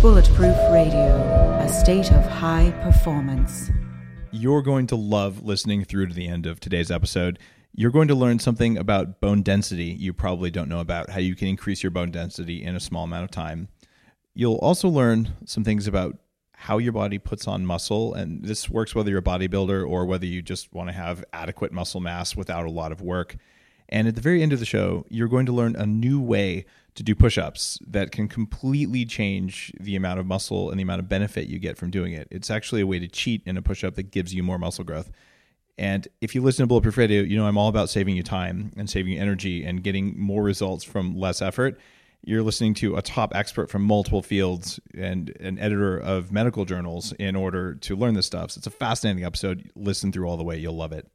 Bulletproof Radio, a state of high performance. You're going to love listening through to the end of today's episode. You're going to learn something about bone density you probably don't know about, how you can increase your bone density in a small amount of time. You'll also learn some things about how your body puts on muscle. And this works whether you're a bodybuilder or whether you just want to have adequate muscle mass without a lot of work. And at the very end of the show, you're going to learn a new way to do push ups that can completely change the amount of muscle and the amount of benefit you get from doing it. It's actually a way to cheat in a push up that gives you more muscle growth. And if you listen to Bulletproof Radio, you know I'm all about saving you time and saving you energy and getting more results from less effort. You're listening to a top expert from multiple fields and an editor of medical journals in order to learn this stuff. So it's a fascinating episode. Listen through all the way, you'll love it.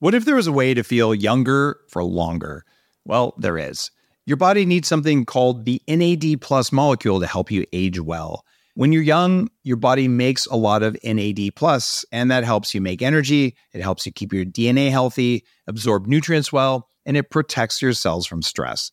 What if there was a way to feel younger for longer? Well, there is. Your body needs something called the NAD plus molecule to help you age well. When you're young, your body makes a lot of NAD plus, and that helps you make energy. It helps you keep your DNA healthy, absorb nutrients well, and it protects your cells from stress.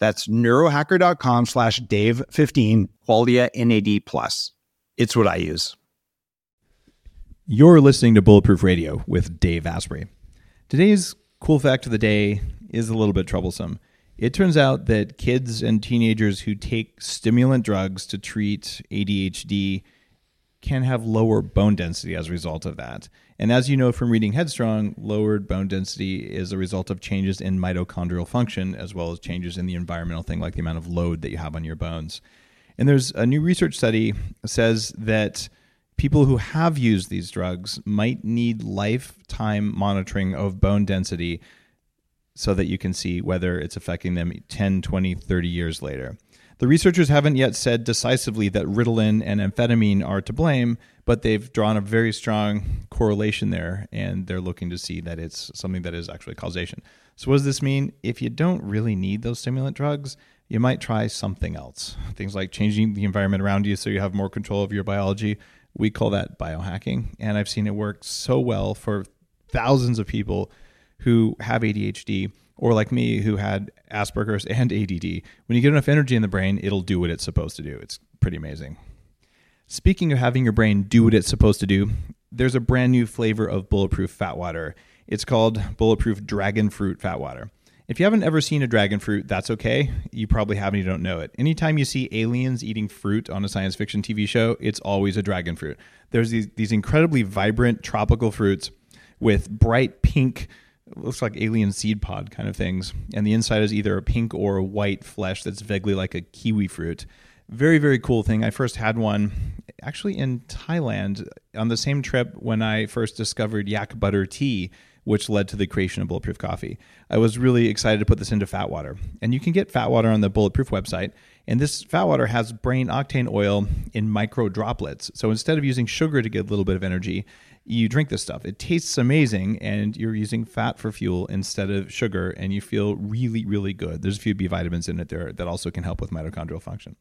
That's neurohacker.com slash Dave15, Qualia NAD Plus. It's what I use. You're listening to Bulletproof Radio with Dave Asprey. Today's cool fact of the day is a little bit troublesome. It turns out that kids and teenagers who take stimulant drugs to treat ADHD can have lower bone density as a result of that. And as you know from reading Headstrong, lowered bone density is a result of changes in mitochondrial function as well as changes in the environmental thing like the amount of load that you have on your bones. And there's a new research study says that people who have used these drugs might need lifetime monitoring of bone density so that you can see whether it's affecting them 10, 20, 30 years later. The researchers haven't yet said decisively that Ritalin and amphetamine are to blame, but they've drawn a very strong correlation there, and they're looking to see that it's something that is actually causation. So, what does this mean? If you don't really need those stimulant drugs, you might try something else. Things like changing the environment around you so you have more control of your biology. We call that biohacking, and I've seen it work so well for thousands of people who have ADHD or like me who had Asperger's and ADD. When you get enough energy in the brain, it'll do what it's supposed to do. It's pretty amazing. Speaking of having your brain do what it's supposed to do, there's a brand new flavor of bulletproof fat water. It's called Bulletproof Dragon Fruit Fat Water. If you haven't ever seen a dragon fruit, that's okay. You probably haven't, you don't know it. Anytime you see aliens eating fruit on a science fiction TV show, it's always a dragon fruit. There's these, these incredibly vibrant tropical fruits with bright pink looks like alien seed pod kind of things. And the inside is either a pink or a white flesh that's vaguely like a kiwi fruit. Very, very cool thing. I first had one actually in Thailand on the same trip when I first discovered yak butter tea, which led to the creation of Bulletproof Coffee. I was really excited to put this into fat water. And you can get fat water on the Bulletproof website. And this fat water has brain octane oil in micro droplets. So instead of using sugar to get a little bit of energy, you drink this stuff. It tastes amazing, and you're using fat for fuel instead of sugar, and you feel really, really good. There's a few B vitamins in it there that also can help with mitochondrial function.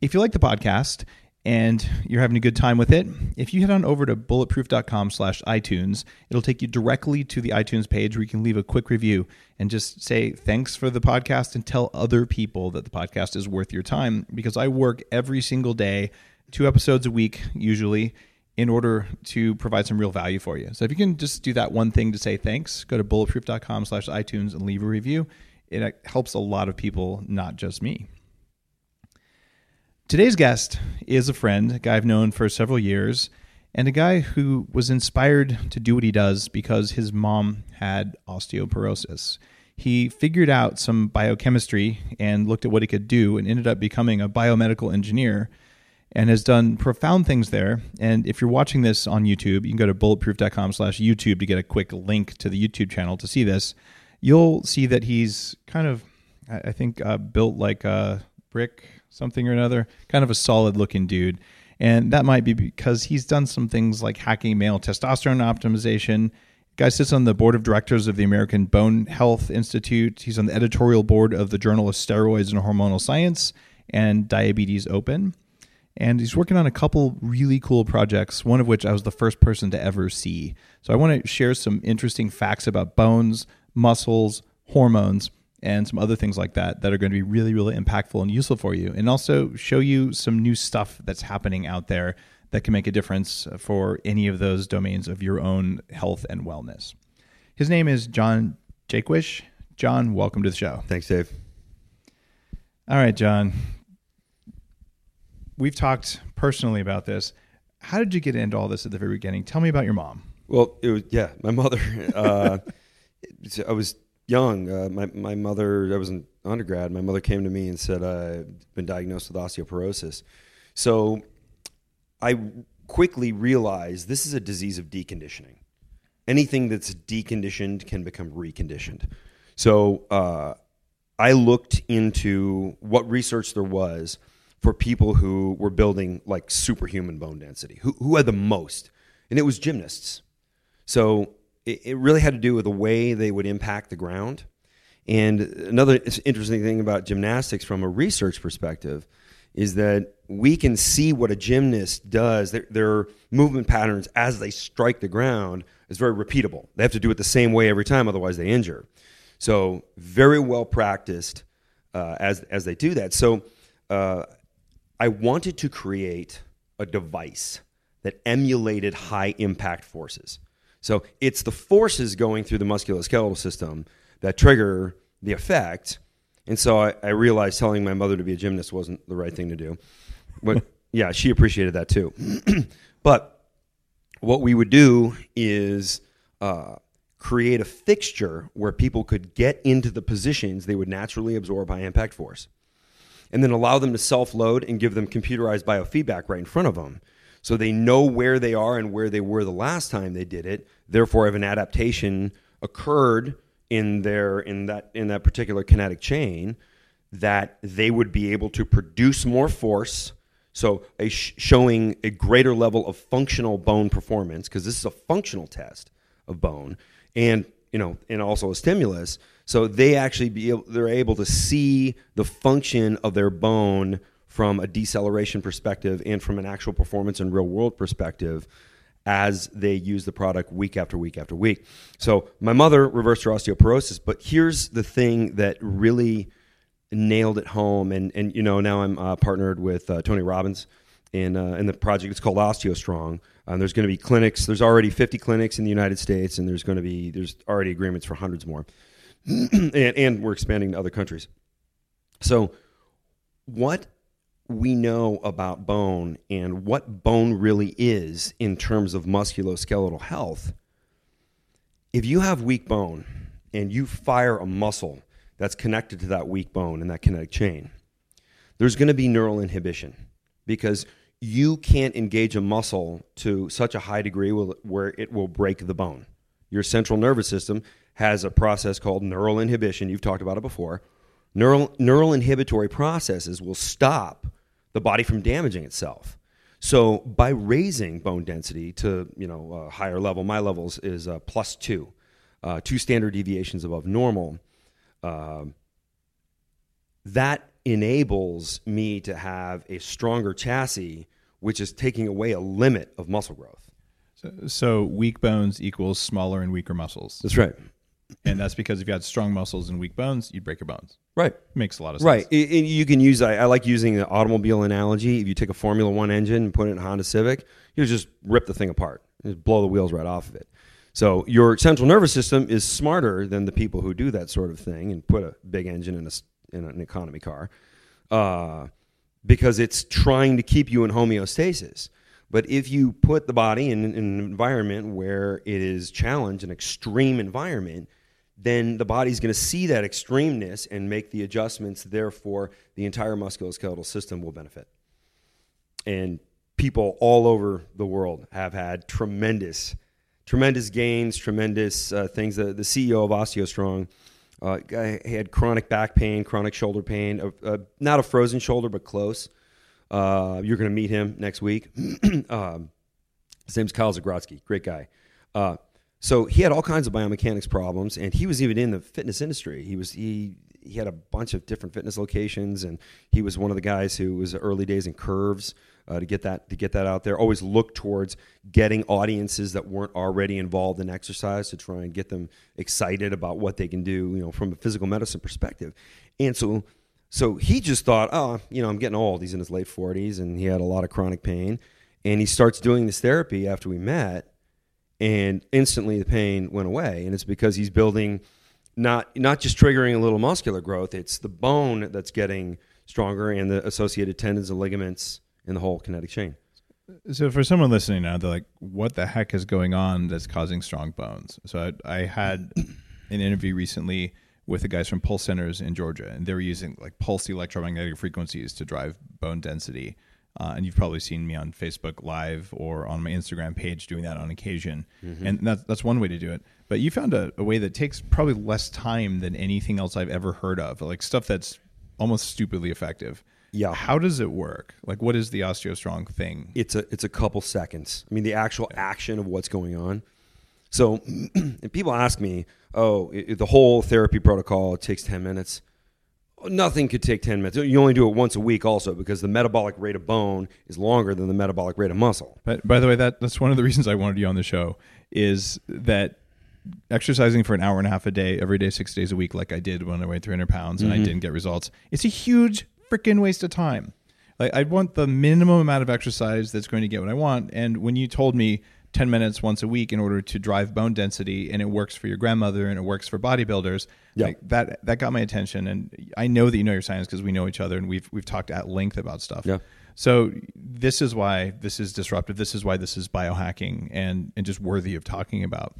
If you like the podcast and you're having a good time with it, if you head on over to bulletproof.com slash iTunes, it'll take you directly to the iTunes page where you can leave a quick review and just say thanks for the podcast and tell other people that the podcast is worth your time because I work every single day, two episodes a week usually in order to provide some real value for you. So if you can just do that one thing to say thanks, go to bulletproof.com slash iTunes and leave a review. It uh, helps a lot of people, not just me. Today's guest is a friend, a guy I've known for several years, and a guy who was inspired to do what he does because his mom had osteoporosis. He figured out some biochemistry and looked at what he could do and ended up becoming a biomedical engineer and has done profound things there. And if you're watching this on YouTube, you can go to bulletproof.com slash YouTube to get a quick link to the YouTube channel to see this. you'll see that he's kind of, I think, uh, built like a brick, something or another, kind of a solid looking dude. And that might be because he's done some things like hacking male testosterone optimization. Guy sits on the board of directors of the American Bone Health Institute. He's on the editorial board of the Journal of Steroids and Hormonal Science and Diabetes Open. And he's working on a couple really cool projects, one of which I was the first person to ever see. So I want to share some interesting facts about bones, muscles, hormones, and some other things like that that are going to be really, really impactful and useful for you. And also show you some new stuff that's happening out there that can make a difference for any of those domains of your own health and wellness. His name is John Jaquish. John, welcome to the show. Thanks, Dave. All right, John. We've talked personally about this. How did you get into all this at the very beginning? Tell me about your mom. Well, it was yeah, my mother. Uh, I was young. Uh, my my mother. I was an undergrad. My mother came to me and said I've been diagnosed with osteoporosis. So I quickly realized this is a disease of deconditioning. Anything that's deconditioned can become reconditioned. So uh, I looked into what research there was for people who were building like superhuman bone density, who, who had the most, and it was gymnasts. So it, it really had to do with the way they would impact the ground. And another interesting thing about gymnastics from a research perspective is that we can see what a gymnast does. Their, their, movement patterns as they strike the ground is very repeatable. They have to do it the same way every time, otherwise they injure. So very well practiced uh, as as they do that. So uh, I wanted to create a device that emulated high impact forces. So it's the forces going through the musculoskeletal system that trigger the effect. And so I, I realized telling my mother to be a gymnast wasn't the right thing to do. But yeah, she appreciated that too. but what we would do is uh, create a fixture where people could get into the positions they would naturally absorb high impact force and then allow them to self load and give them computerized biofeedback right in front of them. So they know where they are and where they were the last time they did it. Therefore, if an adaptation occurred in their in that in that particular kinetic chain, that they would be able to produce more force. So a sh- showing a greater level of functional bone performance because this is a functional test of bone, and you know, and also a stimulus so they actually be they're able to see the function of their bone from a deceleration perspective and from an actual performance and real world perspective as they use the product week after week after week. So my mother reversed her osteoporosis, but here's the thing that really nailed it home. And and you know now I'm uh, partnered with uh, Tony Robbins in uh, in the project. It's called OsteoStrong. Um, there's going to be clinics. There's already 50 clinics in the United States, and there's going to be there's already agreements for hundreds more. and, and we're expanding to other countries. So, what we know about bone and what bone really is in terms of musculoskeletal health, if you have weak bone and you fire a muscle that's connected to that weak bone in that kinetic chain, there's going to be neural inhibition because you can't engage a muscle to such a high degree where it will break the bone. Your central nervous system has a process called neural inhibition. You've talked about it before. Neural, neural inhibitory processes will stop the body from damaging itself. So by raising bone density to you know a higher level, my levels is uh, plus two, uh, two standard deviations above normal. Uh, that enables me to have a stronger chassis, which is taking away a limit of muscle growth. So, so weak bones equals smaller and weaker muscles. That's right and that's because if you had strong muscles and weak bones, you'd break your bones. Right. Makes a lot of sense. Right. It, it, you can use, I, I, like using the automobile analogy. If you take a Formula One engine and put it in a Honda Civic, you just rip the thing apart, just blow the wheels right off of it. So your central nervous system is smarter than the people who do that sort of thing and put a big engine in, a, in an economy car uh, because it's trying to keep you in homeostasis. But if you put the body in, in an environment where it is challenged, an extreme environment, then the body's going to see that extremeness and make the adjustments. Therefore, the entire musculoskeletal system will benefit. And people all over the world have had tremendous, tremendous gains, tremendous uh, things. The, the CEO of OsteoStrong Uh, had chronic back pain, chronic shoulder pain, uh, uh, not a frozen shoulder, but close. Uh, you're going to meet him next week. um, his name's Kyle Zagrodzky, great guy. So he had all kinds of biomechanics problems, and he was even in the fitness industry. He was he he had a bunch of different fitness locations, and he was one of the guys who was early days in curves uh, to get that to get that out there. Always look towards getting audiences that weren't already involved in exercise to try and get them excited about what they can do, you know, from a physical medicine perspective. And so so he just thought, oh, you know, I'm getting old. He's in his late 40s, and he had a lot of chronic pain, and he starts doing this therapy after we met and instantly the pain went away and it's because he's building not not just triggering a little muscular growth it's the bone that's getting stronger and the associated tendons and ligaments in the whole kinetic chain So for someone listening now, they're like, "What the heck is going on that's causing strong bones?" So I, I had an interview recently with the guys from Pulse Centers in Georgia, and they were using like pulse electromagnetic frequencies to drive bone density. Uh, and you've probably seen me on Facebook Live or on my Instagram page doing that on occasion, and that's that's one way to do it. But you found a, a way that takes probably less time than anything else I've ever heard of, like stuff that's almost stupidly effective. Yeah. How does it work? Like, what is the OsteoStrong thing? it's a it's a couple seconds i mean the actual action of what's going on so people ask me oh i the whole therapy protocol takes 10 minutes nothing could take 10 minutes you only do it once a week also because the metabolic rate of bone is longer than the metabolic rate of muscle But by the way, that that's one of the reasons I wanted you on the show is that exercising for an hour and a half a day, every day, six days a week, like I did when I weighed 300 pounds and I mm-hmm. didn't get results, it's a huge freaking waste of time. Like I want the minimum amount of exercise that's going to get what I want. And when you told me 10 minutes once a week in order to drive bone density and it works for your grandmother and it works for bodybuilders, Yeah. like that that got my attention. And I know that you know your science because we know each other and we've we've talked at length about stuff. Yeah. So this is why this is disruptive. This is why this is biohacking and and just worthy of talking about.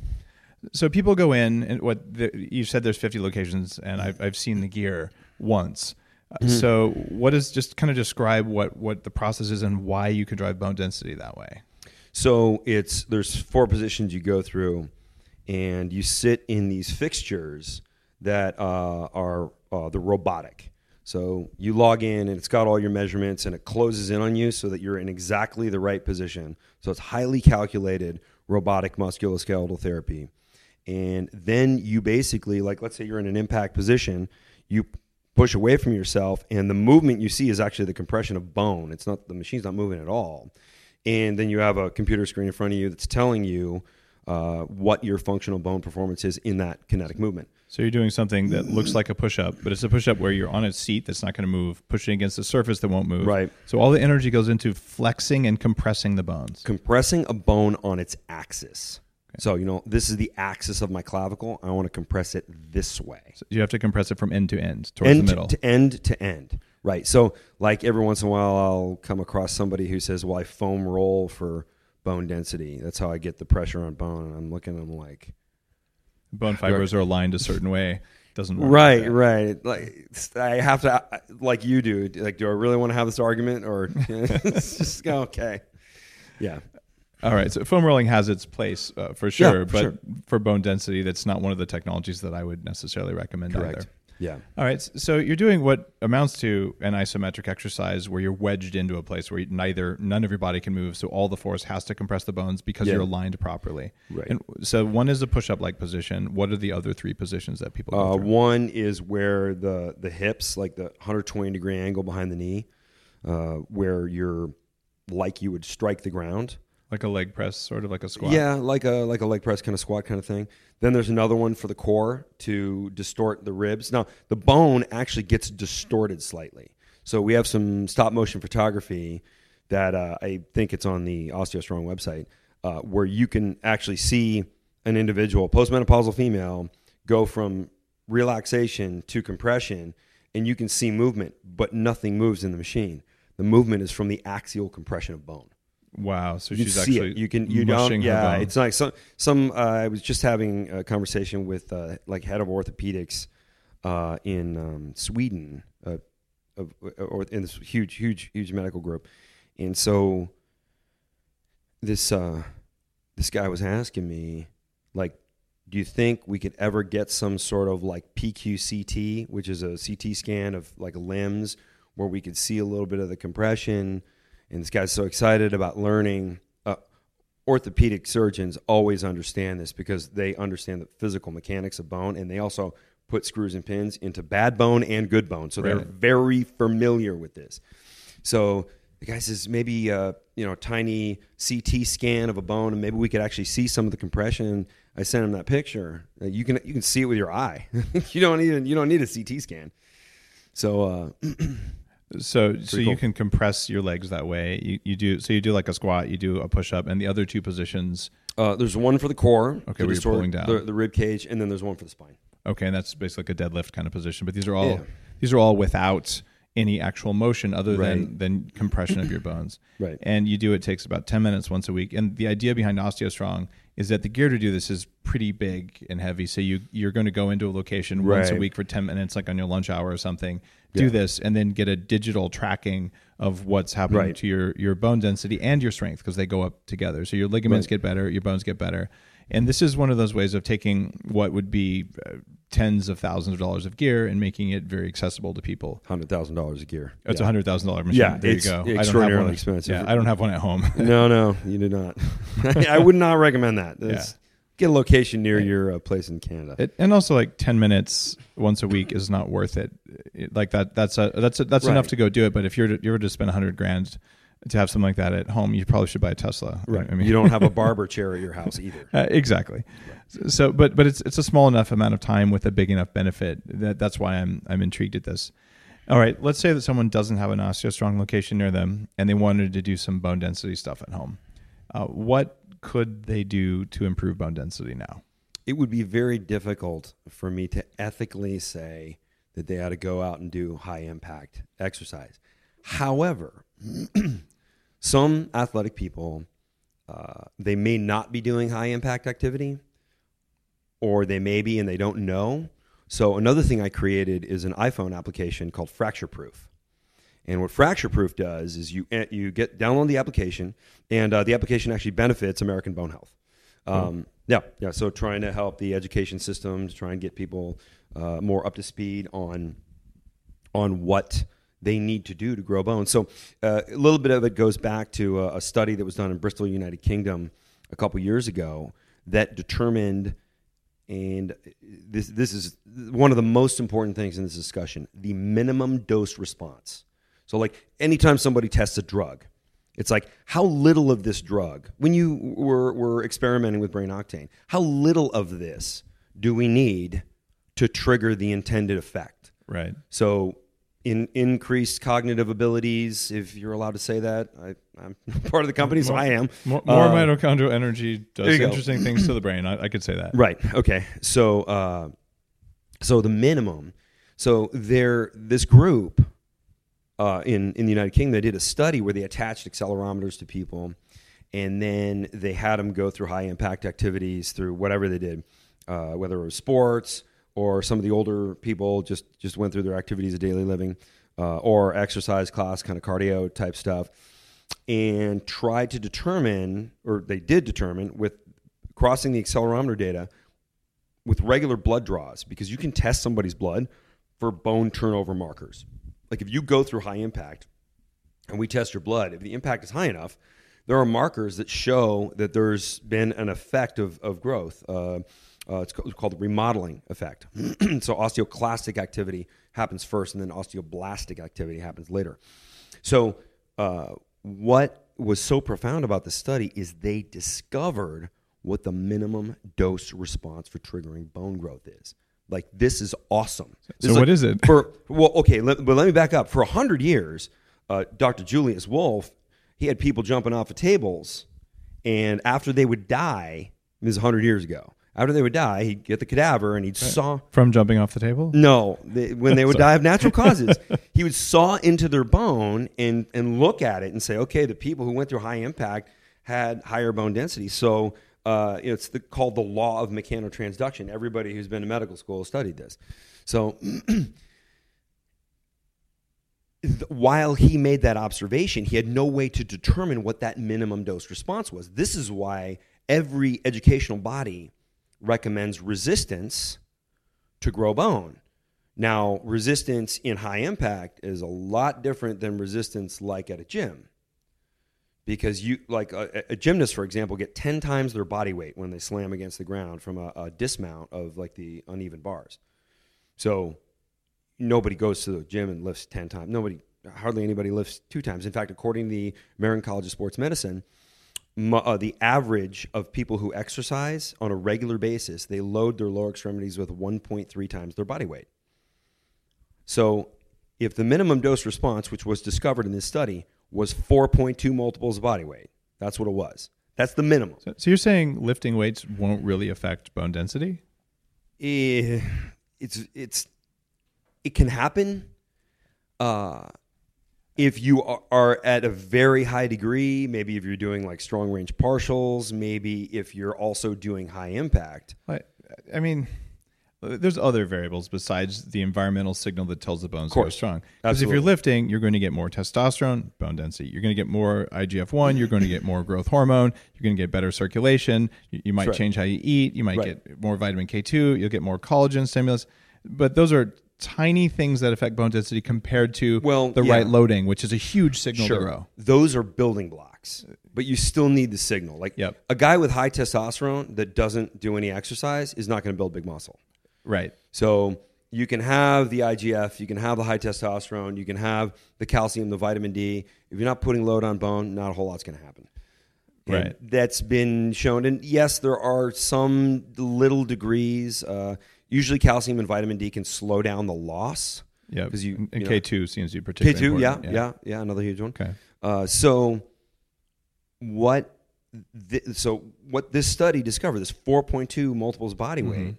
So people go in and what the, you said there's 50 locations and I've I've seen the gear once. Uh, So what is just kind of describe what what the process is and why you can drive bone density that way. So it's there's four positions you go through, and you sit in these fixtures that uh, are uh, the robotic. So you log in, and it's got all your measurements, and it closes in on you so that you're in exactly the right position. So it's highly calculated robotic musculoskeletal therapy, and then you basically like let's say you're in an impact position, you push away from yourself, and the movement you see is actually the compression of bone. It's not the machine's not moving at all and then you have a computer screen in front of you that's telling you uh, what your functional bone performance is in that kinetic movement. So you're doing something that looks like a push-up, but it's a push-up where you're on a seat that's not going to move, pushing against a surface that won't move. Right. So all the energy goes into flexing and compressing the bones. Compressing a bone on its axis. So, you know, this is the axis of my clavicle. I want to compress it this way. So you have to compress it from end to end towards end the middle. To, end to end. Right. So, like every once in a while, I'll come across somebody who says, Well, I foam roll for bone density. That's how I get the pressure on bone. And I'm looking at them like, Bone fibers are aligned a certain way. Doesn't work. Right, that. right. Like I have to, like you do. Like, do I really want to have this argument, or it's just go okay? Yeah, All right. So foam rolling has its place uh, for sure, for but sure. for bone density, that's not one of the technologies that I would necessarily recommend correct. either. Yeah, All right. So you're doing what amounts to an isometric exercise where you're wedged into a place where you- neither none of your body can move, so all the force has to compress the bones because Yeah. you're aligned properly. Right. And so one is a push-up like position. What are the other three positions that people go uh, one is where the the hips, like the 120 degree angle behind the knee, uh, where you're like you would strike the ground. Like a leg press, sort of like a squat. Yeah, like a like a leg press kind of squat kind of thing. Then there's another one for the core to distort the ribs. Now the bone actually gets distorted slightly. So we have some stop motion photography that uh, I think it's on the OsteoStrong website uh, where you can actually see an individual postmenopausal female go from relaxation to compression, and you can see movement, but nothing moves in the machine. The movement is from the axial compression of bone Wow. So you she's actually it. You can you don't. Yeah, it's like some some. Uh, I was just having a conversation with uh, like head of orthopedics uh, in um, Sweden, uh, of, or in this huge huge huge medical group, and so this uh, this guy was asking me like, do you think we could ever get some sort of like PQCT, which is a CT scan of like limbs, where we could see a little bit of the compression? And this guy's so excited about learning. Uh, orthopedic surgeons always understand this because they understand the physical mechanics of bone, and they also put screws and pins into bad bone and good bone, so they're very familiar with this. So the guy says maybe uh, you know a tiny CT scan of a bone, and maybe we could actually see some of the compression. I sent him that picture. Uh, You can you can see it with your eye. you don't even you don't need a CT scan. So uh, So so you cool. can compress your legs that way. You you do so you do like a squat, you do a push up, and the other two positions. uh, there's one for the core, Okay, you're pulling down. the, the rib cage, and then there's one for the spine. Okay, and that's basically like a deadlift kind of position. But these are all Yeah. these are all without any actual motion other than Right. than compression of your bones. Right. And you do it takes about ten minutes once a week. And the idea behind OsteoStrong is that the gear to do this is pretty big and heavy. So you you're going to go into a location once a week for ten minutes, like on your lunch hour or something. Do Yeah. this and then get a digital tracking of what's happening Right. to your your bone density and your strength because they go up together. So your ligaments Right. get better, your bones get better. And this is one of those ways of taking what would be uh, tens of thousands of dollars of gear and making it very accessible to people. Hundred thousand dollars a gear. It's a Yeah. hundred thousand dollar machine. Yeah, there it's you go. I don't have extraordinarily one. expensive. Yeah, I don't have one at home. no, no, you do not. I would not recommend that. That's- Get a location near your uh, place in Canada. It, and also, like ten minutes once a week is not worth it. It- like that. That's a that's a, that's Right. enough to go do it. But if you're to, you're to spend a hundred grand to have something like that at home, you probably should buy a Tesla. right. I mean, you don't have a barber chair at your house either. Uh, exactly. So, but but it's it's a small enough amount of time with a big enough benefit that that's why I'm I'm intrigued at this. All right, let's say that someone doesn't have an OsteoStrong location near them and they wanted to do some bone density stuff at home. Uh, what could they do to improve bone density now? It would be very difficult for me to ethically say that they ought to go out and do high impact exercise. However, some athletic people, uh, they may not be doing high impact activity, or they may be and they don't know. So another thing I created is an iPhone application called Fracture Proof. And what Fracture Proof does is you eh, you get download the application, and uh, the application actually benefits American Bone Health. Um, Yeah, yeah. So trying to help the education system to try and get people uh, more up to speed on on what they need to do to grow bones. So uh, a little bit of it goes back to a, a study that was done in Bristol, United Kingdom, a couple years ago that determined, and this this is one of the most important things in this discussion: the minimum dose response. So, like anytime somebody tests a drug, it's like how little of this drug, when you were, were experimenting with brain octane, how little of this do we need to trigger the intended effect? Right. So, in increased cognitive abilities, if you're allowed to say that, I, I'm part of the company, so I am. More, more Uh, mitochondrial energy does go. interesting things to the brain. I, I could say that. Right. Okay. So, uh, so the minimum. So there, this group uh, in in the United Kingdom, they did a study where they attached accelerometers to people, and then they had them go through high impact activities through whatever they did, uh, whether it was sports or some of the older people just just went through their activities of daily living, uh, or exercise class, kind of cardio type stuff, and tried to determine, or they did determine with crossing the accelerometer data with regular blood draws because you can test somebody's blood for bone turnover markers. Like if you go through high impact and we test your blood, if the impact is high enough, there are markers that show that there's been an effect of, of growth. Uh, uh, it's, ca- it's called the remodeling effect. so osteoclastic activity happens first, and then osteoblastic activity happens later. So uh, what was so profound about the study is they discovered what the minimum dose response for triggering bone growth is. Like this is awesome. This So like- what is it? For well, okay, let, but let me back up. For hundred years, uh, Dr. Julius Wolff, he had people jumping off of tables, and after they would die, this is hundred years ago. After they would die, he'd get the cadaver and he'd saw From jumping off the table? no, they, when they would die of natural causes, he would saw into their bone and and look at it and say, okay, the people who went through high impact had higher bone density. So uh, it's the, called the law of mechanotransduction. Everybody who's been to medical school has studied this. So while he made that observation, he had no way to determine what that minimum dose response was. This is why every educational body recommends resistance to grow bone. Now, resistance in high impact is a lot different than resistance like at a gym. Because you, like a, a gymnast, for example, get 10 times their body weight when they slam against the ground from a, a dismount of like the uneven bars. So nobody goes to the gym and lifts 10 times. Nobody, hardly anybody lifts two times. In fact, according to the American College of Sports Medicine, uh, the average of people who exercise on a regular basis, they load their lower extremities with 1.3 times their body weight. So, if the minimum dose response, which was discovered in this study, was 4.2 multiples of body weight, that's what it was. That's the minimum. So, so you're saying lifting weights won't really affect bone density? Eh, it's it's it can happen uh, if you are, at a very high degree. Maybe if you're doing like strong range partials. Maybe if you're also doing high impact. I, I mean, there's other variables besides the environmental signal that tells the bones to go strong. Because if you're lifting, you're going to get more testosterone, bone density. You're going to get more IGF one. You're going to get more growth hormone. You're going to get better circulation. You, you might right. change how you eat. You might Right. get more vitamin K2. You'll get more collagen stimulus. But those are tiny things that affect bone density compared to Well, the yeah. right loading, which is a huge signal to grow. Those are building blocks, but you still need the signal. Like Yep. a guy with high testosterone that doesn't do any exercise is not going to build big muscle. Right. So you can have the IGF, you can have the high testosterone, you can have the calcium, the vitamin D. If you're not putting load on bone, not a whole lot's going to happen. And Right. That's been shown. And yes, there are some little degrees. Uh, usually, calcium and vitamin D can slow down the loss. Yeah, because you- and you K2 seems to be particularly K2, yeah, important. yeah, yeah, another huge one. Okay. Uh, so what? Th- so what this study discovered, this 4.2 multiples body weight, Mm-hmm.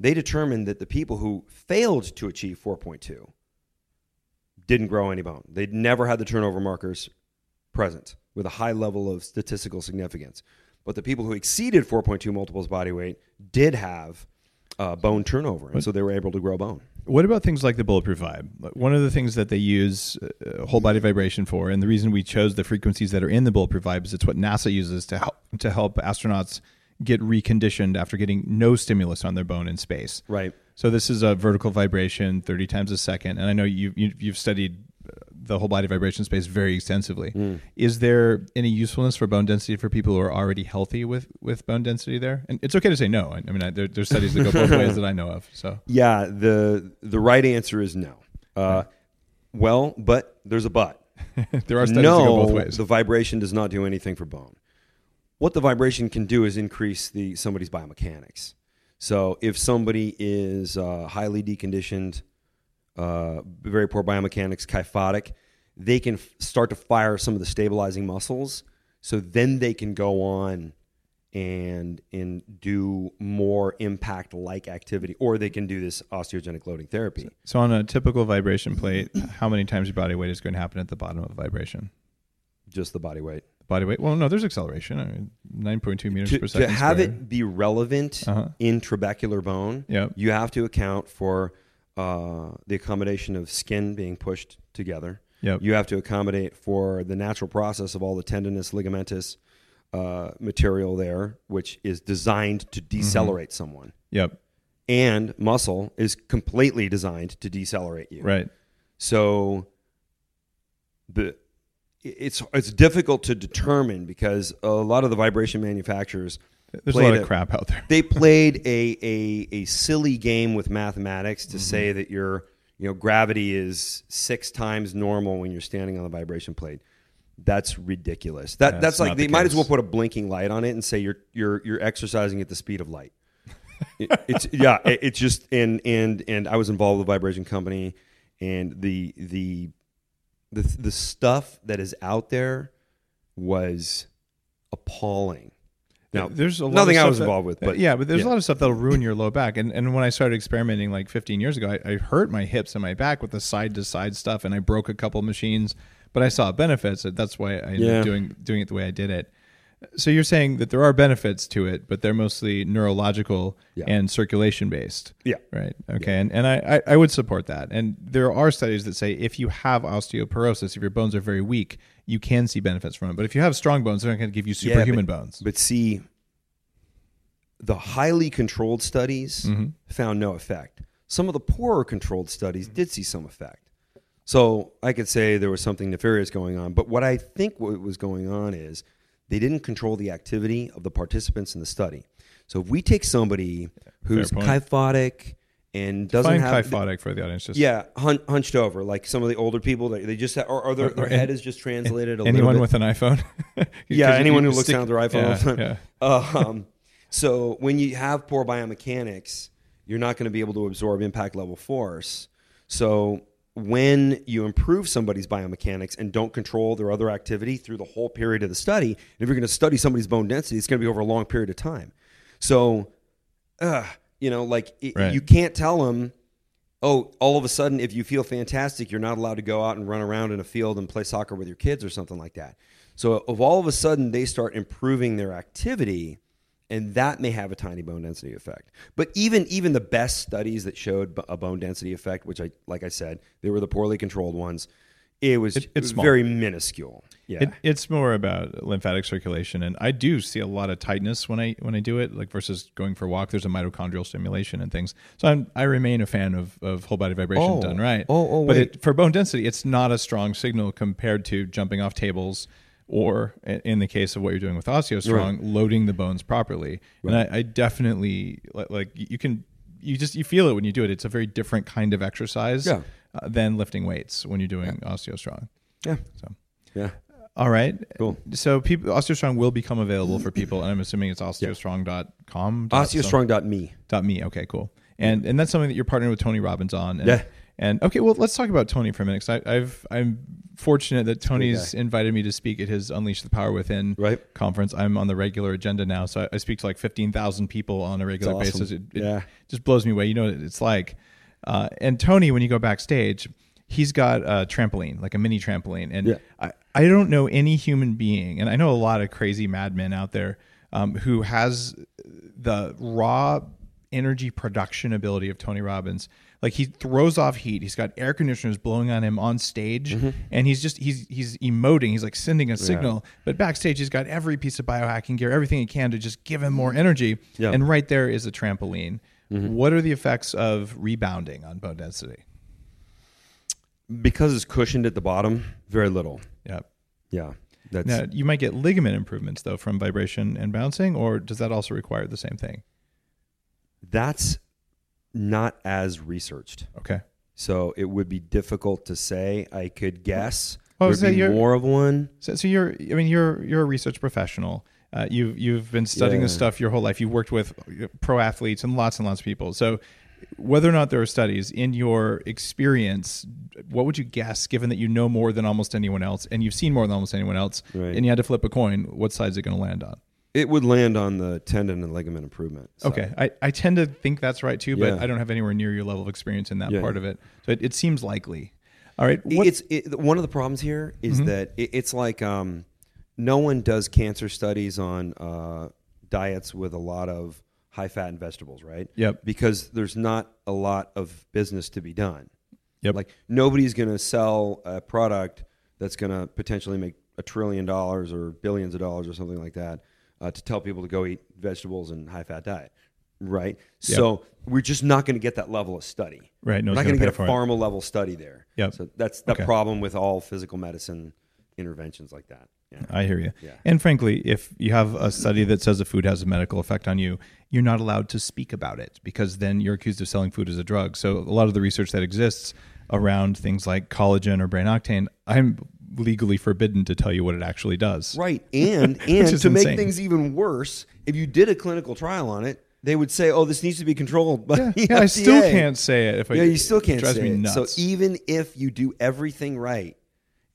they determined that the people who failed to achieve 4.2 didn't grow any bone. They'd never had the turnover markers present with a high level of statistical significance. But the people who exceeded 4.2 multiples body weight did have uh, bone turnover, and so they were able to grow bone. What about things like the Bulletproof Vibe? One of the things that they use uh, whole body vibration for, and the reason we chose the frequencies that are in the Bulletproof Vibe is it's what NASA uses to help to help astronauts get reconditioned after getting no stimulus on their bone in space. Right. So this is a vertical vibration, thirty times a second, and I know you, you you've studied the whole body vibration space very extensively. Mm. Is there any usefulness for bone density for people who are already healthy with with bone density there? And it's okay to say no. I I mean, I, there, there's studies that go both ways that I know of. So Yeah, the the right answer is no. Uh, well, but there's a but. there are studies no, that go both ways. the vibration does not do anything for bone. What the vibration can do is increase the somebody's biomechanics. So if somebody is uh, highly deconditioned, uh, very poor biomechanics, kyphotic, they can f- start to fire some of the stabilizing muscles. So then they can go on and and do more impact like activity, or they can do this osteogenic loading therapy. So on a typical vibration plate, how many times your body weight is going to happen at the bottom of vibration? Just the body weight. Body weight. Well, no, there's acceleration. I mean, nine point two meters to, per to second. have squared. it be relevant Uh-huh. in trabecular bone, Yep. you have to account for uh, the accommodation of skin being pushed together. Yep. You have to accommodate for the natural process of all the tendinous, ligamentous uh, material there, which is designed to Mm-hmm. decelerate someone. Yep. And muscle is completely designed to decelerate you. Right. So the it's it's difficult to determine because a lot of the vibration manufacturers There's a lot of crap out there. they played a, a a silly game with mathematics to say Mm-hmm. that your you know gravity is six times normal when you're standing on the vibration plate. That's ridiculous. That Yeah, that's like not they the might as well put a blinking light on it and say you're you're you're exercising at the speed of light. It- it's yeah, it, it's just and and and I was involved with a vibration company and the the the the stuff that is out there was appalling. Now, there's a lot nothing of I stuff was that- involved with, but yeah, but there's yeah. a lot of stuff that'll ruin your low back. And and when I started experimenting like 15 years ago, I, I hurt my hips and my back with the side to side stuff, and I broke a couple machines. But I saw benefits. That's why I ended Yeah. up doing doing it the way I did it. So you're saying that there are benefits to it, but they're mostly neurological Yeah. and circulation based. Yeah. Right. Okay. And and I, I I would support that. And there are studies that say if you have osteoporosis, if your bones are very weak, you can see benefits from it. But if you have strong bones, they're not going to give you Yeah, superhuman but- bones. But see, the highly controlled studies mm-hmm. found no effect. Some of the poorer controlled studies mm-hmm. did see some effect. So I could say there was something nefarious going on. But what I think what was going on is they didn't control the activity of the participants in the study. So if we take somebody who's kyphotic and doesn't Define have kyphotic for the audience. Just yeah, hun- hunched over, like some of the older people. They, they just ha- or, or their, their head is just translated. A little bit. anyone with an iPhone. yeah, anyone who looks stick- down at their iPhone all the time. yeah. Um, so when you have poor biomechanics, you're not going to be able to absorb impact level force. So when you improve somebody's biomechanics and don't control their other activity through the whole period of the study, and if you're going to study somebody's bone density, it's going to be over a long period of time. So, uh, you know, like it, Right. you can't tell them, oh, all of a sudden, if you feel fantastic, you're not allowed to go out and run around in a field and play soccer with your kids or something like that. So, if all of a sudden they start improving their activity, and that may have a tiny bone density effect. But even even the best studies that showed a bone density effect, which I like I said, they were the poorly controlled ones. It was, It- it it's was very minuscule. Yeah. It, it's more about lymphatic circulation, and I do see a lot of tightness when I when I do it, like versus going for a walk. There's a mitochondrial stimulation and things. So I'm, I remain a fan of, of whole body vibration Oh. done right. Oh, oh, but wait. it, for bone density, it's not a strong signal compared to jumping off tables, or in the case of what you're doing with OsteoStrong, loading the bones properly. And I, I definitely like, like you can you just you feel it when you do it. It's a very different kind of exercise Yeah. Uh, than lifting weights when you're doing OsteoStrong. yeah. So. Yeah. All right. Cool. So people, OsteoStrong will become available for people, and I'm assuming it's osteostrong.com. Osteostrong.me. Dot me. Okay, cool. And and that's something that you're partnering with Tony Robbins on. And, Yeah. And okay, well, let's talk about Tony for a minute. I, I've I'm fortunate that Tony's guy. invited me to speak at his Unleash the Power Within Right. conference. I'm on the regular agenda now, so I, I speak to like 15,000 people on a regular awesome. basis. It, it Yeah. just blows me away. You know what it's like. Uh, and Tony, when you go backstage, he's got a trampoline, like a mini trampoline, and Yeah. I, I don't know any human being, and I know a lot of crazy madmen out there um, who has the raw energy production ability of Tony Robbins. Like he throws off heat. He's got air conditioners blowing on him on stage, Mm-hmm. and he's just he's he's emoting. He's like sending a signal. But backstage, he's got every piece of biohacking gear, everything he can to just give him more energy. Yeah. And right there is a trampoline. Mm-hmm. What are the effects of rebounding on bone density? Because it's cushioned at the bottom, very little. Yep. Yeah. That's Now you might get ligament improvements though from vibration and bouncing, or does that also require the same thing? that's not as researched. Okay. So it would be difficult to say. I could guess Well, so more of one. So, so you're, I mean, you're you're a research professional. Uh, you've you've been studying this stuff your whole life. You've worked with pro athletes and lots and lots of people. So, whether or not there are studies in your experience, what would you guess, given that you know more than almost anyone else and you've seen more than almost anyone else, Right. and you had to flip a coin, what side is it going to land on? It would land on the tendon and ligament improvement. side. Okay, I, I tend to think that's right too, but Yeah. I don't have anywhere near your level of experience in that Yeah. part of it. So it, it seems likely. All right, what, it's it, one of the problems here is Mm-hmm. that it, it's like um, no one does cancer studies on uh, diets with a lot of high fat and vegetables, right? Yep. Because there's not a lot of business to be done. Yep. Like nobody's going to sell a product that's going to potentially make a trillion dollars or billions of dollars or something like that uh, to tell people to go eat vegetables and high fat diet, right? So we're just not going to get that level of study. Right, no we're not going to get a for it. pharma level study there. Yep. So that's the Okay. problem with all physical medicine interventions like that. Yeah. I hear you. Yeah. And frankly, if you have a study that says a food has a medical effect on you, you're not allowed to speak about it because then you're accused of selling food as a drug. So a lot of the research that exists around things like collagen or brain octane, I'm legally forbidden to tell you what it actually does. Right. And and to make things even worse, if you did a clinical trial on it, they would say, "Oh, this needs to be controlled." But Yeah, yeah, I still can't say it if I yeah, you still can't it drives say me it. nuts. So even if you do everything right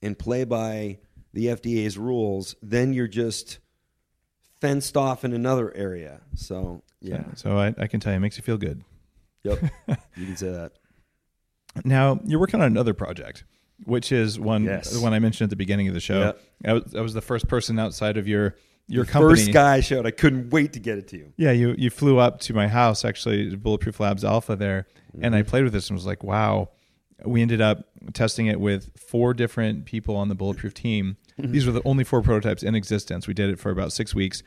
and play by the FDA's rules, then you're just fenced off in another area. So yeah, so I, I can tell you, it makes you feel good. yep, you can say that. Now you're working on another project, which is one Yes. the one I mentioned at the beginning of the show. Yep. I, was, I was the first person outside of your your company. First guy I showed, I couldn't wait to get it to you. Yeah, you you flew up to my house actually, Bulletproof Labs Alpha there, and I mm-hmm. played with this and was like, wow. We ended up testing it with four different people on the Bulletproof team. Mm-hmm. These were the only four prototypes in existence. We did it for about six weeks.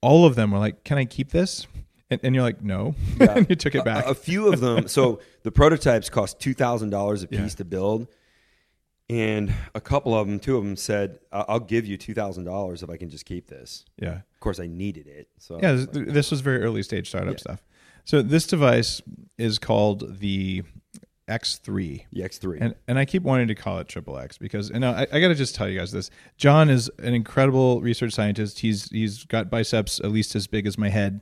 All of them were like, "Can I keep this?" And, and you're like, no. Yeah. and you took it back. A, a few of them. So the prototypes cost two thousand dollars a piece Yeah. to build, and a couple of them, two of them said, "I- "I'll give you two thousand dollars if I can just keep this." yeah. Of course, I needed it. So Yeah, this, this was very early stage startup stuff. So this device is called the X3. the X three. And, and I keep wanting to call it triple X because and I, I got to just tell you guys this. John is an incredible research scientist. He's he's got biceps at least as big as my head,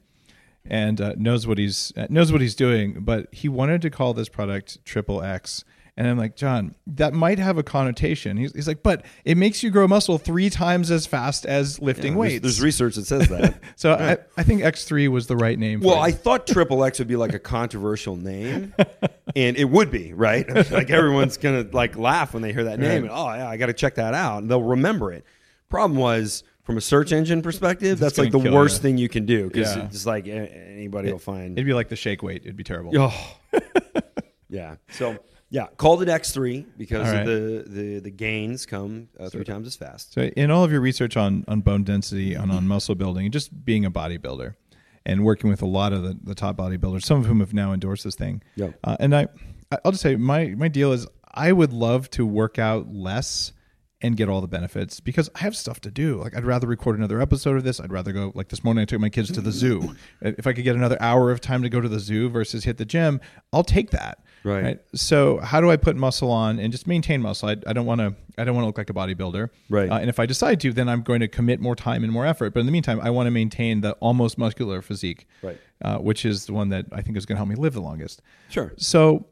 and uh, knows what he's uh, knows what he's doing. But he wanted to call this product triple X, and I'm like, John, that might have a connotation. He's, he's like, but it makes you grow muscle three times as fast as lifting there's, weights. there's research that says that. so I, I think X3 was the right name. Well, it. I thought Triple X would be like a controversial name, and it would be right. like everyone's gonna like laugh when they hear that name, and oh yeah, I got to check that out, and they'll remember it. Problem was, from a search engine perspective, that's like the worst you. thing you can do because Yeah. it's like anybody will find. It'd be like the shake weight. It'd be terrible. Oh, yeah. So yeah, call it X three because right. of the, the the gains come uh, three times as fast. So, in all of your research on, on bone density and on muscle building, and just being a bodybuilder and working with a lot of the, the top bodybuilders, some of whom have now endorsed this thing. Yeah. Uh, and I, I'll just say my, my deal is I would love to work out less and get all the benefits because I have stuff to do. Like I'd rather record another episode of this. I'd rather go like this morning I took my kids to the zoo. If I could get another hour of time to go to the zoo versus hit the gym, I'll take that. Right. So how do I put muscle on and just maintain muscle? I, I don't want to. I don't want to look like a bodybuilder. Right. Uh, and if I decide to, then I'm going to commit more time and more effort. But in the meantime, I want to maintain the almost muscular physique. Right. Uh, which is the one that I think is going to help me live the longest. Sure. So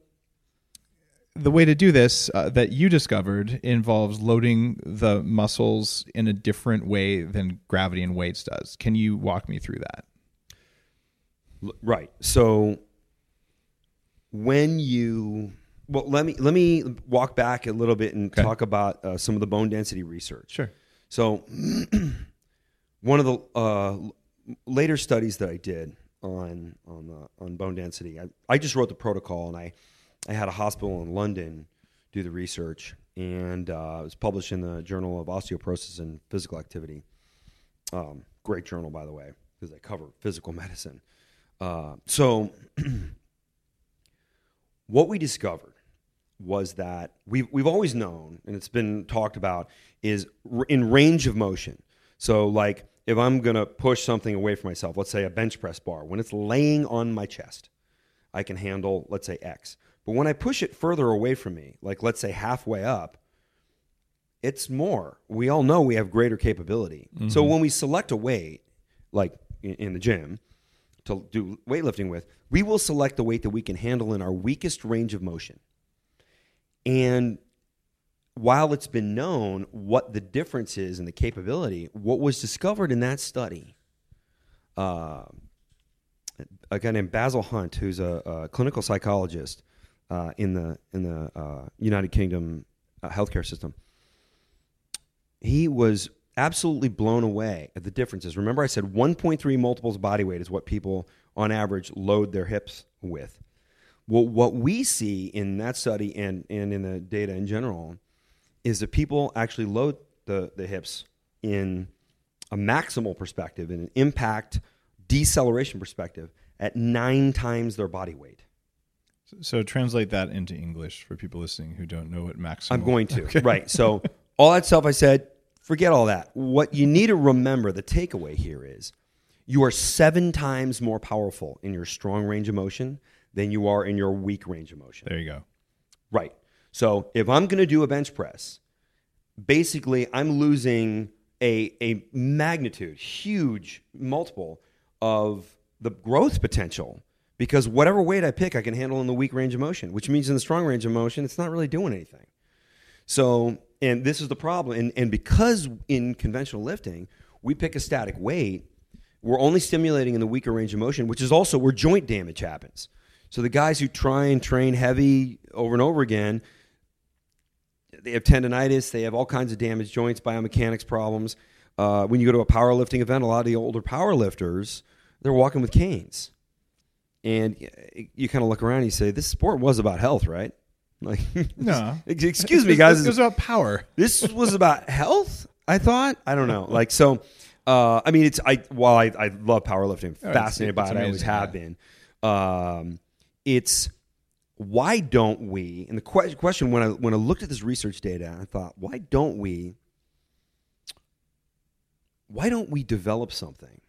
the way to do this uh, that you discovered involves loading the muscles in a different way than gravity and weights does. Can you walk me through that? Right. So when you well, let me let me walk back a little bit and Okay. talk about uh, some of the bone density research. Sure. So one of the uh, later studies that I did on on uh, on bone density, I, I just wrote the protocol and I I had a hospital in London do the research and uh, it was published in the Journal of Osteoporosis and Physical Activity. Um, great journal, by the way, because they cover physical medicine. Uh, so what we discovered was that we've, we've always known, and it's been talked about, is r- in range of motion. So, like, if I'm going to push something away from myself, let's say a bench press bar, when it's laying on my chest, I can handle, let's say, X. But when I push it further away from me, like, let's say halfway up, it's more. We all know we have greater capability. So mm-hmm. when we select a weight, like in, in the gym, to do weightlifting with, we will select the weight that we can handle in our weakest range of motion. And while it's been known what the difference is in the capability, what was discovered in that study, uh, a guy named Basil Hunt, who's a, a clinical psychologist uh, in the in the uh, United Kingdom uh, healthcare system, he was absolutely blown away at the differences. Remember, I said 1.3 multiples of body weight is what people on average load their hips with. Well, what we see in that study and, and in the data in general is that people actually load the, the hips in a maximal perspective, in an impact deceleration perspective, at nine times their body weight. So translate that into English for people listening who don't know what maximum. I'm going to. Right. So all that stuff I said, forget all that. What you need to remember, the takeaway here is you are seven times more powerful in your strong range of motion than you are in your weak range of motion. There you go. Right. So if I'm going to do a bench press, basically I'm losing a, a magnitude, huge multiple of the growth potential because whatever weight I pick, I can handle in the weak range of motion, which means in the strong range of motion, it's not really doing anything. So, and this is the problem. And, and because in conventional lifting, we pick a static weight, we're only stimulating in the weaker range of motion, which is also where joint damage happens. So the guys who try and train heavy over and over again, they have tendonitis, they have all kinds of damaged joints, biomechanics problems. Uh, when you go to a powerlifting event, a lot of the older powerlifters, they're walking with canes. And you kind of look around and you say, this sport was about health, right? Like, No. excuse me, guys. It was about power. this was about health i thought i don't know like so Uh, I mean, it's I while I, I love powerlifting, Oh, it's- fascinated by it's it. I always have yeah. been. Um, it's why don't we? And the que- question when I when I looked at this research data, I thought, why don't we? Why don't we develop something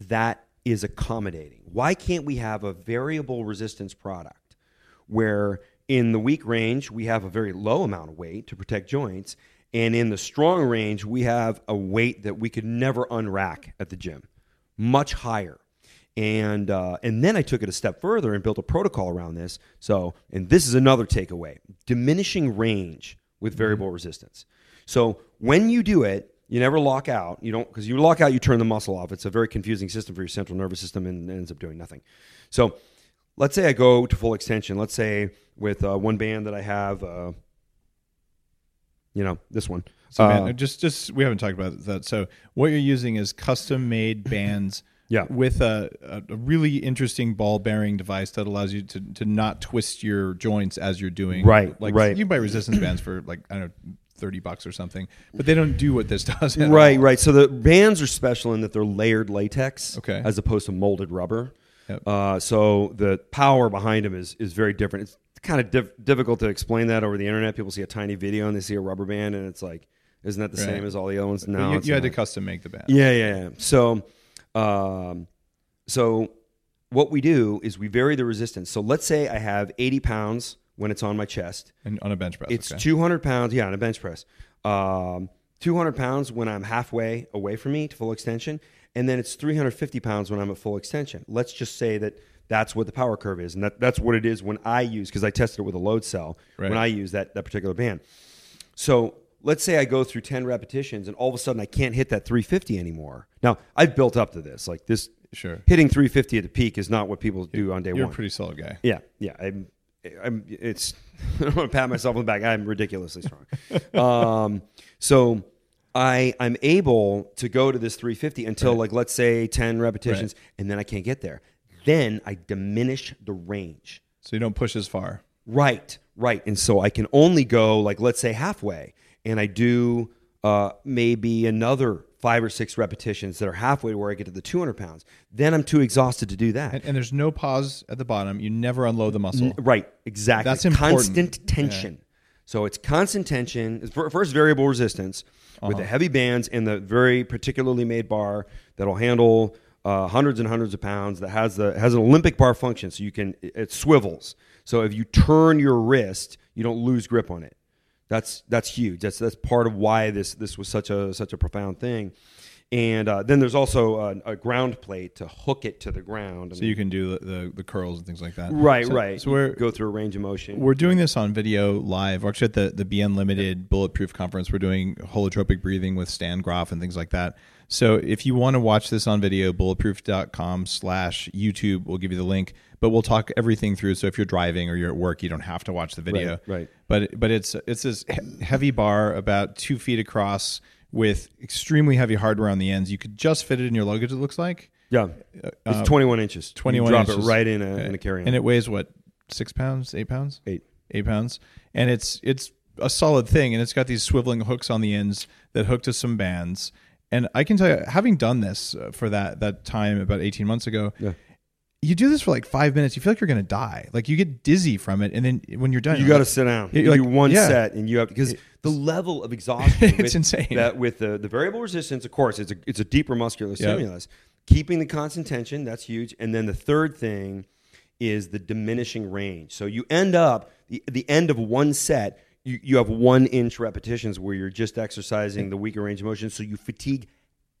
that is accommodating? Why can't we have a variable resistance product where in the weak range we have a very low amount of weight to protect joints, and in the strong range we have a weight that we could never unrack at the gym, much higher. And uh, and then I took it a step further and built a protocol around this. So, and this is another takeaway: diminishing range with variable resistance. So when you do it, you never lock out. You don't because you lock out, you turn the muscle off. It's a very confusing system for your central nervous system and ends up doing nothing. So let's say I go to full extension. Let's say with uh, one band that I have, uh, you know, this one. So Uh, man, just just we haven't talked about that. So what you're using is custom made bands. Yeah. With a, a, really interesting ball bearing device that allows you to, to not twist your joints as you're doing. Right, Like right. you can buy resistance bands for like I don't know thirty bucks or something, but they don't do what this does. Right, all. right. So the bands are special in that they're layered latex, Okay. as opposed to molded rubber. Yep. Uh, so the power behind them is is very different. It's kind of diff- difficult to explain that over the internet. People see a tiny video and they see a rubber band, and it's like, isn't that the Right. same as all the other ones? No, you, you had to custom make the band. Yeah, yeah, yeah. So, um, so what we do is we vary the resistance. So let's say I have 80 pounds when it's on my chest. And on a bench press. It's okay. 200 pounds, yeah, on a bench press. Um, 200 pounds when I'm halfway away from me to full extension, and then it's 350 pounds when I'm at full extension. Let's just say that that's what the power curve is, and that, that's what it is when I use because I tested it with a load cell Right. when I use that that particular band. So let's say I go through 10 repetitions, and all of a sudden I can't hit that 350 anymore. Now I've built up to this, like this. Sure. Hitting 350 at the peak is not what people do on day one. You're a pretty solid guy. Yeah, yeah. I'm, I'm. It's. I don't want to pat myself on the back. I'm ridiculously strong. um, so I I'm able to go to this 350 until like let's say 10 repetitions, and then I can't get there. Then I diminish the range. So you don't push as far. Right, right. And so I can only go like let's say halfway, and I do uh, maybe another five or six repetitions that are halfway to where I get to the 200 pounds. Then I'm too exhausted to do that. And, and there's no pause at the bottom. You never unload the muscle. Right, exactly. That's important. Constant tension. So it's constant tension. It's First, variable resistance with Uh-huh. the heavy bands and the very particularly made bar that'll handle uh, hundreds and hundreds of pounds. That has the has an Olympic bar function, so you can it, it swivels. So if you turn your wrist, you don't lose grip on it. That's that's huge. That's that's part of why this this was such a such a profound thing. And uh, then there's also a, a ground plate to hook it to the ground. I So you can do the, the, the curls and things like that. Right, So- right. So we're go through a range of motion. we're doing this on video live. We're actually at the the Be Unlimited Bulletproof Conference. We're doing holotropic breathing with Stan Grof and things like that. So if you want to watch this on video, bulletproof.com slash YouTube will give you the link. But we'll talk everything through. So if you're driving or you're at work, you don't have to watch the video. Right, right. But but it's it's this heavy bar about two feet across with extremely heavy hardware on the ends. You could just fit it in your luggage. It looks like. Yeah, it's 21 inches. 21 you drop inches. it right in a, in a carry-on. And it weighs what, six pounds, eight pounds? Eight. Eight pounds. And it's it's a solid thing. And it's got these swiveling hooks on the ends that hook to some bands. And I can tell you, having done this uh, for that that time about 18 months ago, Yeah. You do this for like five minutes, you feel like you're going to die. Like you get dizzy from it. And then when you're done, you got to like- sit down. You're like- do one yeah. set, and you have because the level of exhaustion. It's with, insane. That with the, the variable resistance, of course, it's a it's a deeper muscular stimulus. Keeping the constant tension, that's huge. And then the third thing is the diminishing range. So you end up the the end of one set. You, you have one inch repetitions where you're just exercising the weaker range of motion, so you fatigue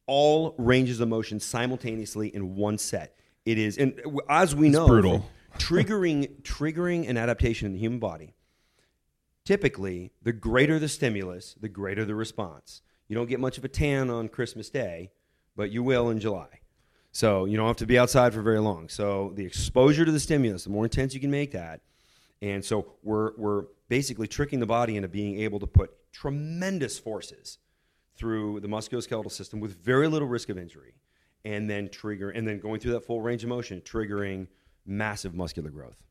all ranges of motion simultaneously in one set. It is, and uh, as we know, brutal. triggering triggering an adaptation in the human body typically the greater the stimulus the greater the response. You don't get much of a tan on christmas day but you will in july. So you don't have to be outside for very long. So the exposure to the stimulus the more intense you can make that and so we're, we're basically tricking the body into being able to put tremendous forces through the musculoskeletal system with very little risk of injury and then trigger and then going through that full range of motion triggering massive muscular growth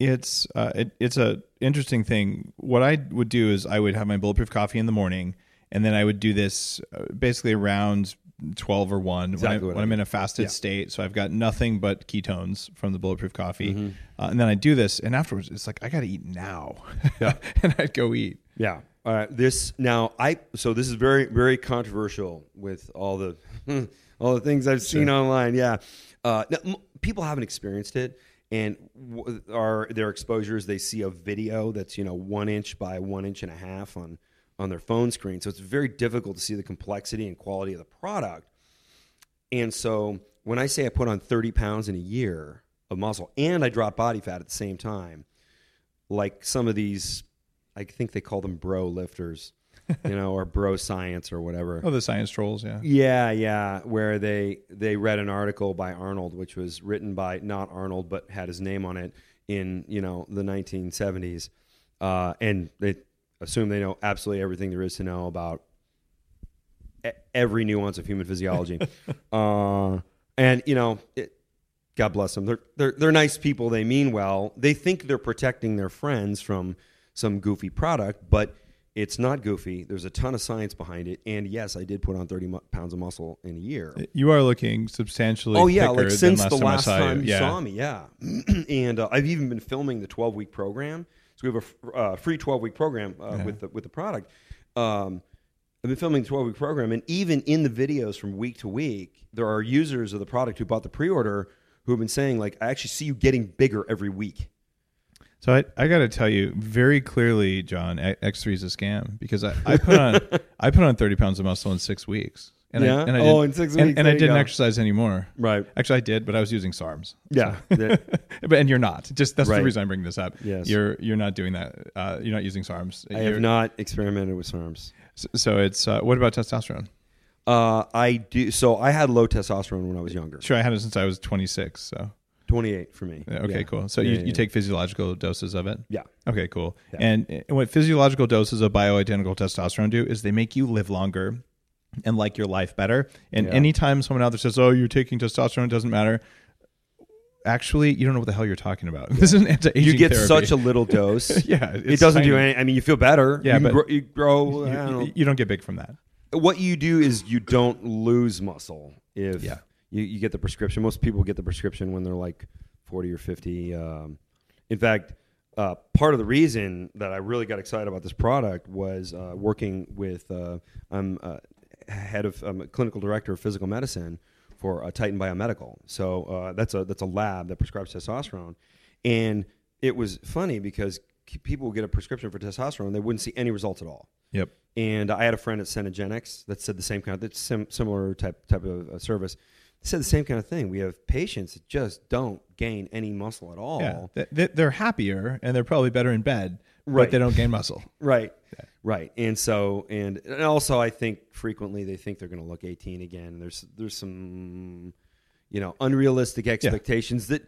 it's uh, it, it's a interesting thing. What I would do is I would have my bulletproof coffee in the morning, and then I would do this uh, basically around twelve or one Exactly when, I, am in a fasted Yeah. state. So I've got nothing but ketones from the bulletproof coffee, Mm-hmm. uh, and then I do this, and afterwards it's like I got to eat now, and I'd go eat. Yeah. All right. This now I so this is very very controversial with all the all the things I've seen online. Yeah. Uh, now, m- people haven't experienced it, and w- are their exposures they see a video that's you know one inch by one inch and a half on on their phone screen, so it's very difficult to see the complexity and quality of the product. And so when I say I put on 30 pounds in a year of muscle and I drop body fat at the same time, like some of these, I think they call them bro lifters, you know, or bro science or whatever. Oh, the science trolls, yeah. Yeah, yeah, where they they read an article by Arnold, which was written by not Arnold, but had his name on it in you know the 1970s, uh, and they assume they know absolutely everything there is to know about every nuance of human physiology, uh, and you know. It, God bless them. They're, they're they're nice people. They mean well. They think they're protecting their friends from some goofy product, but it's not goofy. There's a ton of science behind it. And yes, I did put on 30 mu- pounds of muscle in a year. You are looking substantially. oh yeah, like since last the time I last saw time you, yeah. saw me, yeah. and uh, I've even been filming the 12 week program. So we have a f- uh, free 12 week program uh, with the with the product. Um, I've been filming the 12 week program, and even in the videos from week to week, there are users of the product who bought the pre order who have been saying like, I actually see you getting bigger every week. So I, I got to tell you very clearly, John, X three is a scam because I, I put on I put on thirty pounds of muscle in six weeks. And Yeah? I, and I Oh, in six weeks, and there I didn't go. exercise anymore. Right. Actually, I did, but I was using SARMs. Yeah. That- But and you're not. Just that's Right. the reason I'm bringing this up. Yes. You're you're not doing that. Uh, you're not using SARMs. I You're- have not experimented with SARMs. So, so it's uh, what about testosterone? Uh, I do. So I had low testosterone when I was younger. Sure, I had it since I was 26. So 28 for me. yeah, okay, Yeah. cool. So Yeah, you, yeah, you yeah. take physiological doses of it. Yeah. Okay, cool. Yeah. And uh, what physiological doses of bioidentical testosterone do is they make you live longer and like your life better. And Yeah. anytime someone out there says, "Oh, you're taking testosterone, it doesn't matter," actually, you don't know what the hell you're talking about. This is an anti-aging You get therapy. such a little dose. yeah. it doesn't do any. I mean, you feel better. Yeah, you, but- grow, you grow. I You, don't you don't get big from that. what you do is you don't lose muscle if Yeah. You, you get the prescription. Most people get the prescription when they're like 40 or 50. Um, in fact, uh, part of the reason that I really got excited about this product was uh, working with, uh, I'm uh, head of, I'm a clinical director of physical medicine for uh, Titan Biomedical. So uh, that's a that's a lab that prescribes testosterone, and it was funny because people would get a prescription for testosterone, they wouldn't see any results at all. Yep. And I had a friend at Cenegenics that said the same kind of that's sim- similar type type of service. Said the same kind of thing. We have patients that just don't gain any muscle at all. Yeah. They- they- They're happier and they're probably better in bed, but they don't gain muscle. Right. Right. And so and, and also I think frequently they think they're going to look 18 again. There's there's some you know unrealistic expectations that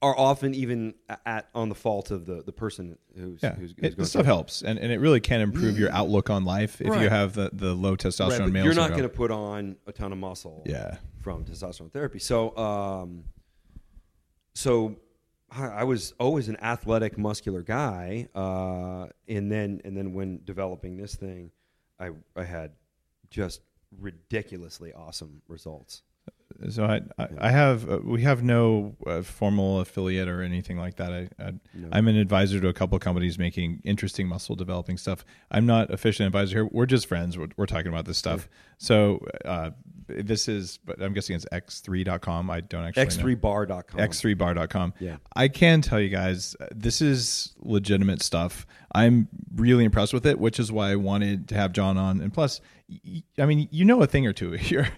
are often even at on the fault of the the person who's Yeah, who's, who's it, stuff helps, and, and it really can improve your mm. outlook on life if you have the, the low testosterone Right, male you're not going to put on a ton of muscle. Yeah. From testosterone therapy. So, um, so I I was always an athletic, muscular guy, uh, and then and then when developing this thing, I I had just ridiculously awesome results. So I I, I have uh, we have no uh, formal affiliate or anything like that. I, I I'm an advisor to a couple companies making interesting muscle developing stuff. I'm not official advisor here. We're just friends. We're, we're talking about this stuff. So uh, this is, but I'm guessing it's x3.com. I don't actually. X3bar.com. x3bar.com. Yeah. I can tell you guys, uh, this is legitimate stuff. I'm really impressed with it, which is why I wanted to have John on. And plus, I mean, you know a thing or two here.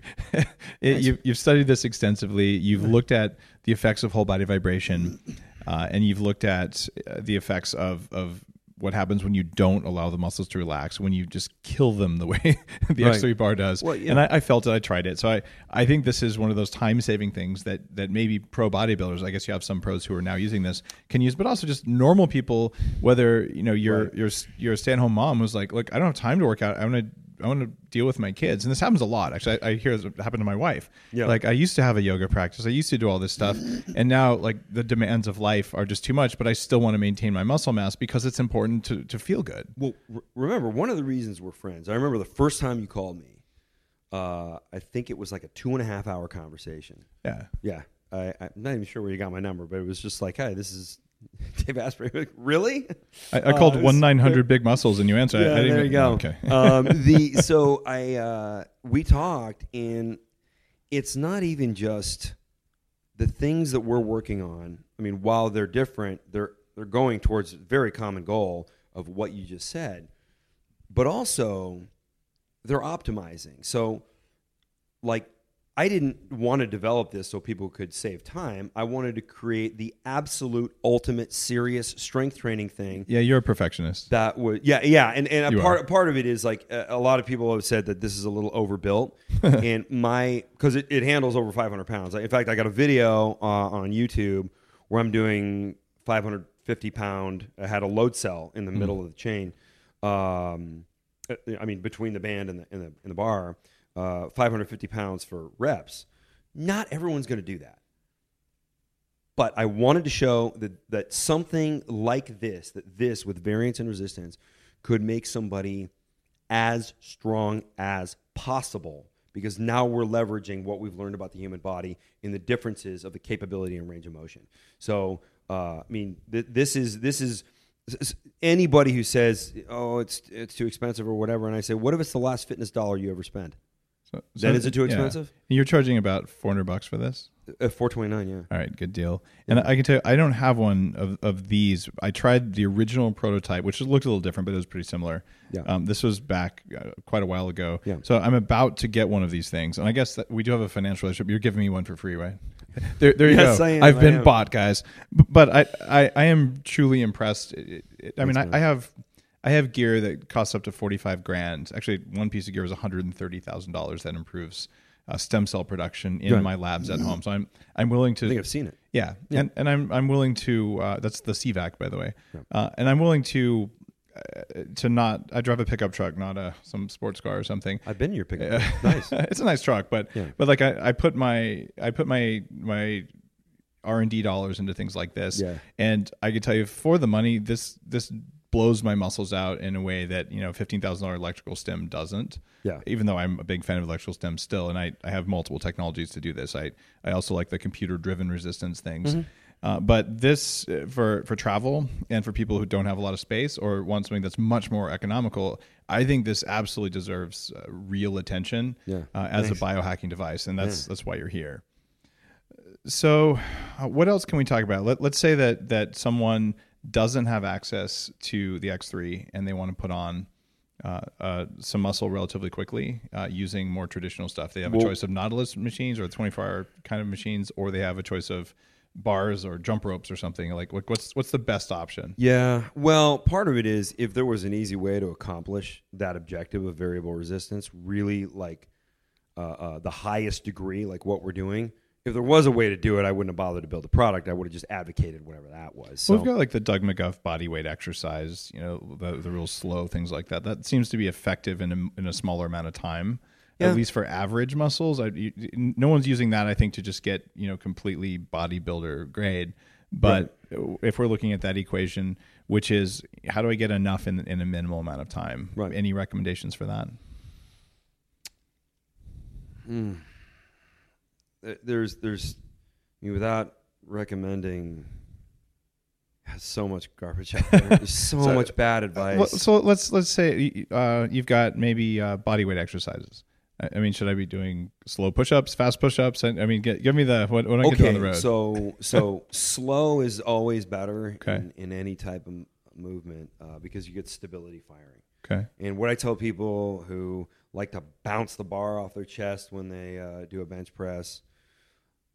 It- you've, you've studied this extensively. You've looked at the effects of whole body vibration, uh, and you've looked at uh, the effects of of what happens when you don't allow the muscles to relax, when you just kill them the way the Right. X3 bar does. Well, yeah. And I, I felt it. I tried it. So I, I think this is one of those time saving things that that maybe pro bodybuilders. I guess you have some pros who are now using this can use, but also just normal people. Whether you know you're Right. you're you're a stay at home mom who's like, look, I don't have time to work out. I'm gonna I want to deal with my kids, and this happens a lot. Actually, I, I hear it happen to my wife. Yeah. Like I used to have a yoga practice. I used to do all this stuff, and now like the demands of life are just too much. But I still want to maintain my muscle mass because it's important to to feel good. Well, r- remember one of the reasons we're friends. I remember the first time you called me. Uh, I think it was like a two and a half hour conversation. Yeah. Yeah, I, I'm not even sure where you got my number, but it was just like, "Hey, this is Dave Asprey." Really? I, I called Uh, one nine hundred big muscles, and you answered. I- Yeah, I didn't there even- you go. Okay. um, the so I uh, we talked, and it's not even just the things that we're working on. I mean, while they're different, they're they're going towards a very common goal of what you just said, but also they're optimizing. So, like. I didn't want to develop this so people could save time. I wanted to create the absolute ultimate serious strength training thing yeah, you're a perfectionist. that would yeah yeah and and You a part are. part of it is like a, a lot of people have said that this is a little overbuilt and my because it, it handles over 500 pounds in fact i got a video uh, on youtube where i'm doing 550 pound i had a load cell in the Hmm. middle of the chain um uh, i mean between the band and the and the, and the bar uh 550 pounds for reps not everyone's going to do that but I wanted to show that that something like this, that this with variance and resistance, could make somebody as strong as possible. Because now we're leveraging what we've learned about the human body in the differences of the capability and range of motion. So, uh, I mean, th- this is this is anybody who says, "Oh, it's it's too expensive" or whatever, and I say, "What if it's the last fitness dollar you ever spend?" So, Then is it too yeah. expensive? You're charging about four hundred bucks for this. Uh, Four twenty nine, yeah. All right, good deal. And I can tell you, I don't have one of, of these. I tried the original prototype, which looked a little different, but it was pretty similar. Yeah. Um, this was back uh, quite a while ago. Yeah. So I'm about to get one of these things, and I guess that we do have a financial relationship. You're giving me one for free, right? There, there you Yes, go. I am, I've I been am. bought, guys. But I, I, I am truly impressed. It- it- I mean, I, I have. I have gear that costs up to forty five grand. Actually, one piece of gear is one hundred and thirty thousand dollars that improves uh, stem cell production in Right. my labs at home. So I'm I'm willing to I think I've seen it. yeah, and and I'm I'm willing to. Uh, that's the CVAC, by the way. Uh, and I'm willing to uh, to not. I drive a pickup truck, not a some sports car or something. I've been in your pickup. nice. it's a nice truck, but Yeah. but like I, I put my I put my my R and D dollars into things like this, Yeah. and I can tell you for the money, this this blows my muscles out in a way that you know fifteen thousand dollar electrical stem doesn't. Yeah. Even though I'm a big fan of electrical stem still, and I, I have multiple technologies to do this. I I also like the computer driven resistance things. Uh, but this uh, for for travel and for people who don't have a lot of space or want something that's much more economical, I think this absolutely deserves uh, real attention Yeah. uh, as Thanks. a biohacking device, and that's that's why you're here. So, uh, what else can we talk about? Let, let's say that that someone doesn't have access to the X3 and they want to put on uh, uh, some muscle relatively quickly uh, using more traditional stuff. They have a choice of Nautilus machines or 24 hour kind of machines, or they have a choice of bars or jump ropes or something. Like, what, what's what's the best option? Yeah. Well, part of it is if there was an easy way to accomplish that objective of variable resistance, really like uh, uh, the highest degree, like what we're doing. If there was a way to do it, I wouldn't have bothered to build a product. I would have just advocated whatever that was. So Well, we've got like the Doug McGuff body weight exercise, you know, the, the real slow things like that. That seems to be effective in a, in a smaller amount of time, Yeah. at least for average muscles. I, you, no one's using that, I think, to just get, you know, completely bodybuilder grade. But if we're looking at that equation, which is how do I get enough in, in a minimal amount of time? Right. Any recommendations for that? Th- there's there's I mean, without recommending has so much garbage out there. There's so, So- much bad advice. Well, so let's let's say uh, you've got maybe uh, body weight exercises. I I mean, should I be doing slow push-ups, fast push-ups? I I mean, get, give me the what, what I get to on the road. So so slow is always better Okay. in, in any type of movement uh, because you get stability firing. okay, And what I tell people who like to bounce the bar off their chest when they uh, do a bench press,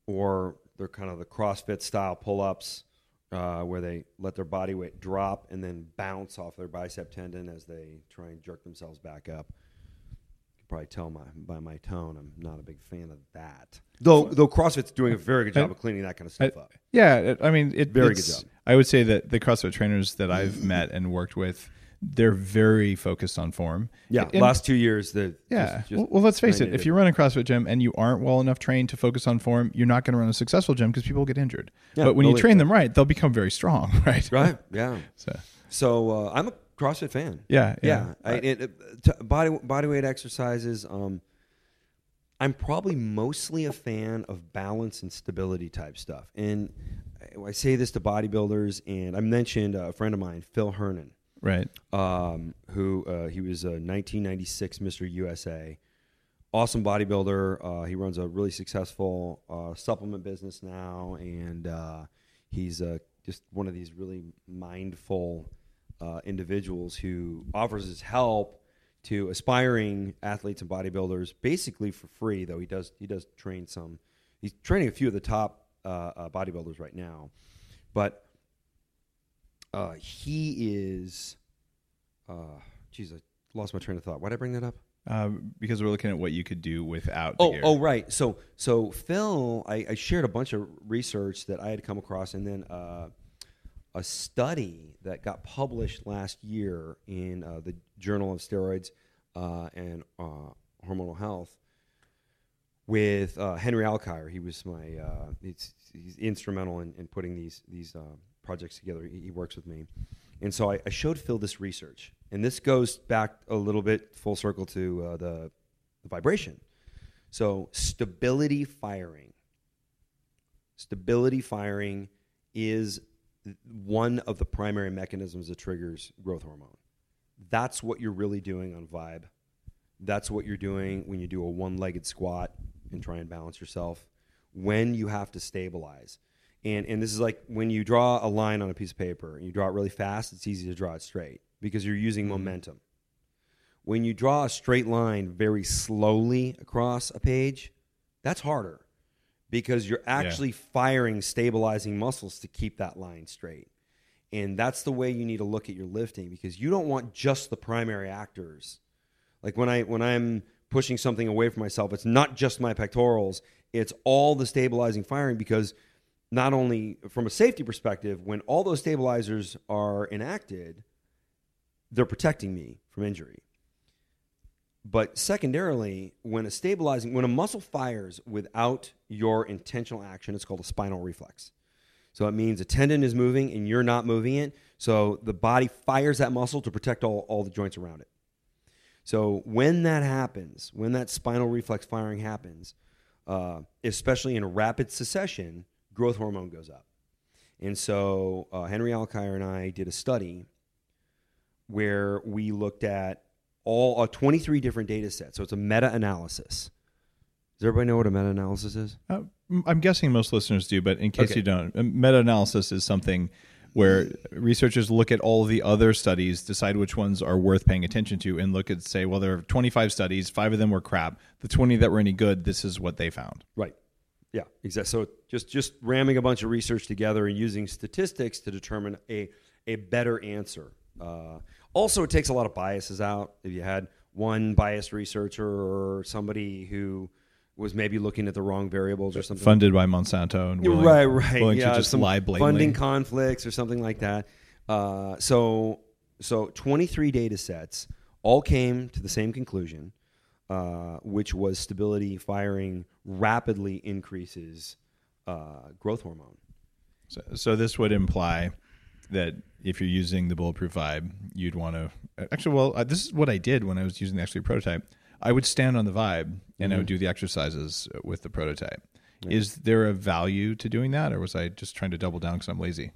or they're kind of the CrossFit style pull ups, uh, where they let their body weight drop and then bounce off their bicep tendon as they try and jerk themselves back up. You can probably tell my, by my tone, I'm not a big fan of that. Though, though CrossFit's doing a very good job of cleaning that kind of stuff up. yeah. I mean, it, Very good job. I would say that the CrossFit trainers that I've met and worked with, they're very focused on form. Yeah, And- last two years, the yeah. just- just well, let's face it. If you run a CrossFit gym and you aren't well enough trained to focus on form, you're not going to run a successful gym because people get injured. Yeah, but when you train them right, they'll become very strong, right? right, yeah. So, So uh, I'm a CrossFit fan. yeah, yeah. yeah. I, it, it, t- body body weight exercises. Um, I'm probably mostly a fan of balance and stability type stuff. And I, I say this to bodybuilders, and I mentioned a friend of mine, Phil Hernon, right. um, who uh, he was a 1996 Mr. USA. Awesome bodybuilder. Uh, he runs a really successful uh, supplement business now, and uh, he's uh, just one of these really mindful uh, individuals who offers his help to aspiring athletes and bodybuilders basically for free. Though he does he does train some. He's training a few of the top uh, uh, bodybuilders right now, but uh, he is. Uh, geez, I lost my train of thought. Why did I bring that up? Um, because we're looking at what you could do without. Oh, gear. oh, right. So, so Phil, I, I shared a bunch of research that I had come across, and then uh, a study that got published last year in uh, the Journal of Steroids uh, and uh, Hormonal Health with uh, Henry Alcidi. He was my uh, he's, he's instrumental in, in putting these these uh, projects together. He, he works with me, and so I, I showed Phil this research, and this goes back a little bit full circle to uh, the, the vibration. So stability firing, stability firing is one of the primary mechanisms that triggers growth hormone. That's what you're really doing on Vibe. That's what you're doing when you do a one-legged squat and try and balance yourself. When you have to stabilize. And and this is like when you draw a line on a piece of paper and you draw it really fast, it's easy to draw it straight because you're using mm-hmm. momentum. When you draw a straight line very slowly across a page, that's harder because you're actually firing stabilizing muscles to keep that line straight. And that's the way you need to look at your lifting because you don't want just the primary actors. Like when I when I'm pushing something away from myself, it's not just my pectorals, it's all the stabilizing firing because not only from a safety perspective, when all those stabilizers are enacted, they're protecting me from injury. But secondarily, when a stabilizing when a muscle fires without your intentional action, it's called a spinal reflex. So it means a tendon is moving and you're not moving it. So the body fires that muscle to protect all, all the joints around it. So when that happens, when that spinal reflex firing happens, uh, especially in rapid succession, growth hormone goes up. And so uh, Henry Alcidi and I did a study where we looked at all uh, 23 different data sets. So it's a meta analysis. Does everybody know what a meta analysis is? Uh, I'm guessing most listeners do, but in case Okay. you don't, meta analysis is something where researchers look at all the other studies, decide which ones are worth paying attention to, and look at say, well, there are 25 studies, five of them were crap. The 20 that were any good, this is what they found. Right. Yeah, exactly. So just just ramming a bunch of research together and using statistics to determine a a better answer. Uh, also, it takes a lot of biases out. If you had one biased researcher or somebody who was maybe looking at the wrong variables or something, Funded by Monsanto and willing, right, right, willing yeah, to just some lie blatantly. funding conflicts or something like that. Uh, so, so 23 data sets all came to the same conclusion, uh, which was stability firing rapidly increases uh, growth hormone. So, so this would imply that if you're using the bulletproof vibe, you'd want to actually. Well, uh, this is what I did when I was using the actually prototype. I would stand on the vibe and I would do the exercises with the prototype. Is there a value to doing that, or was I just trying to double down because I'm lazy?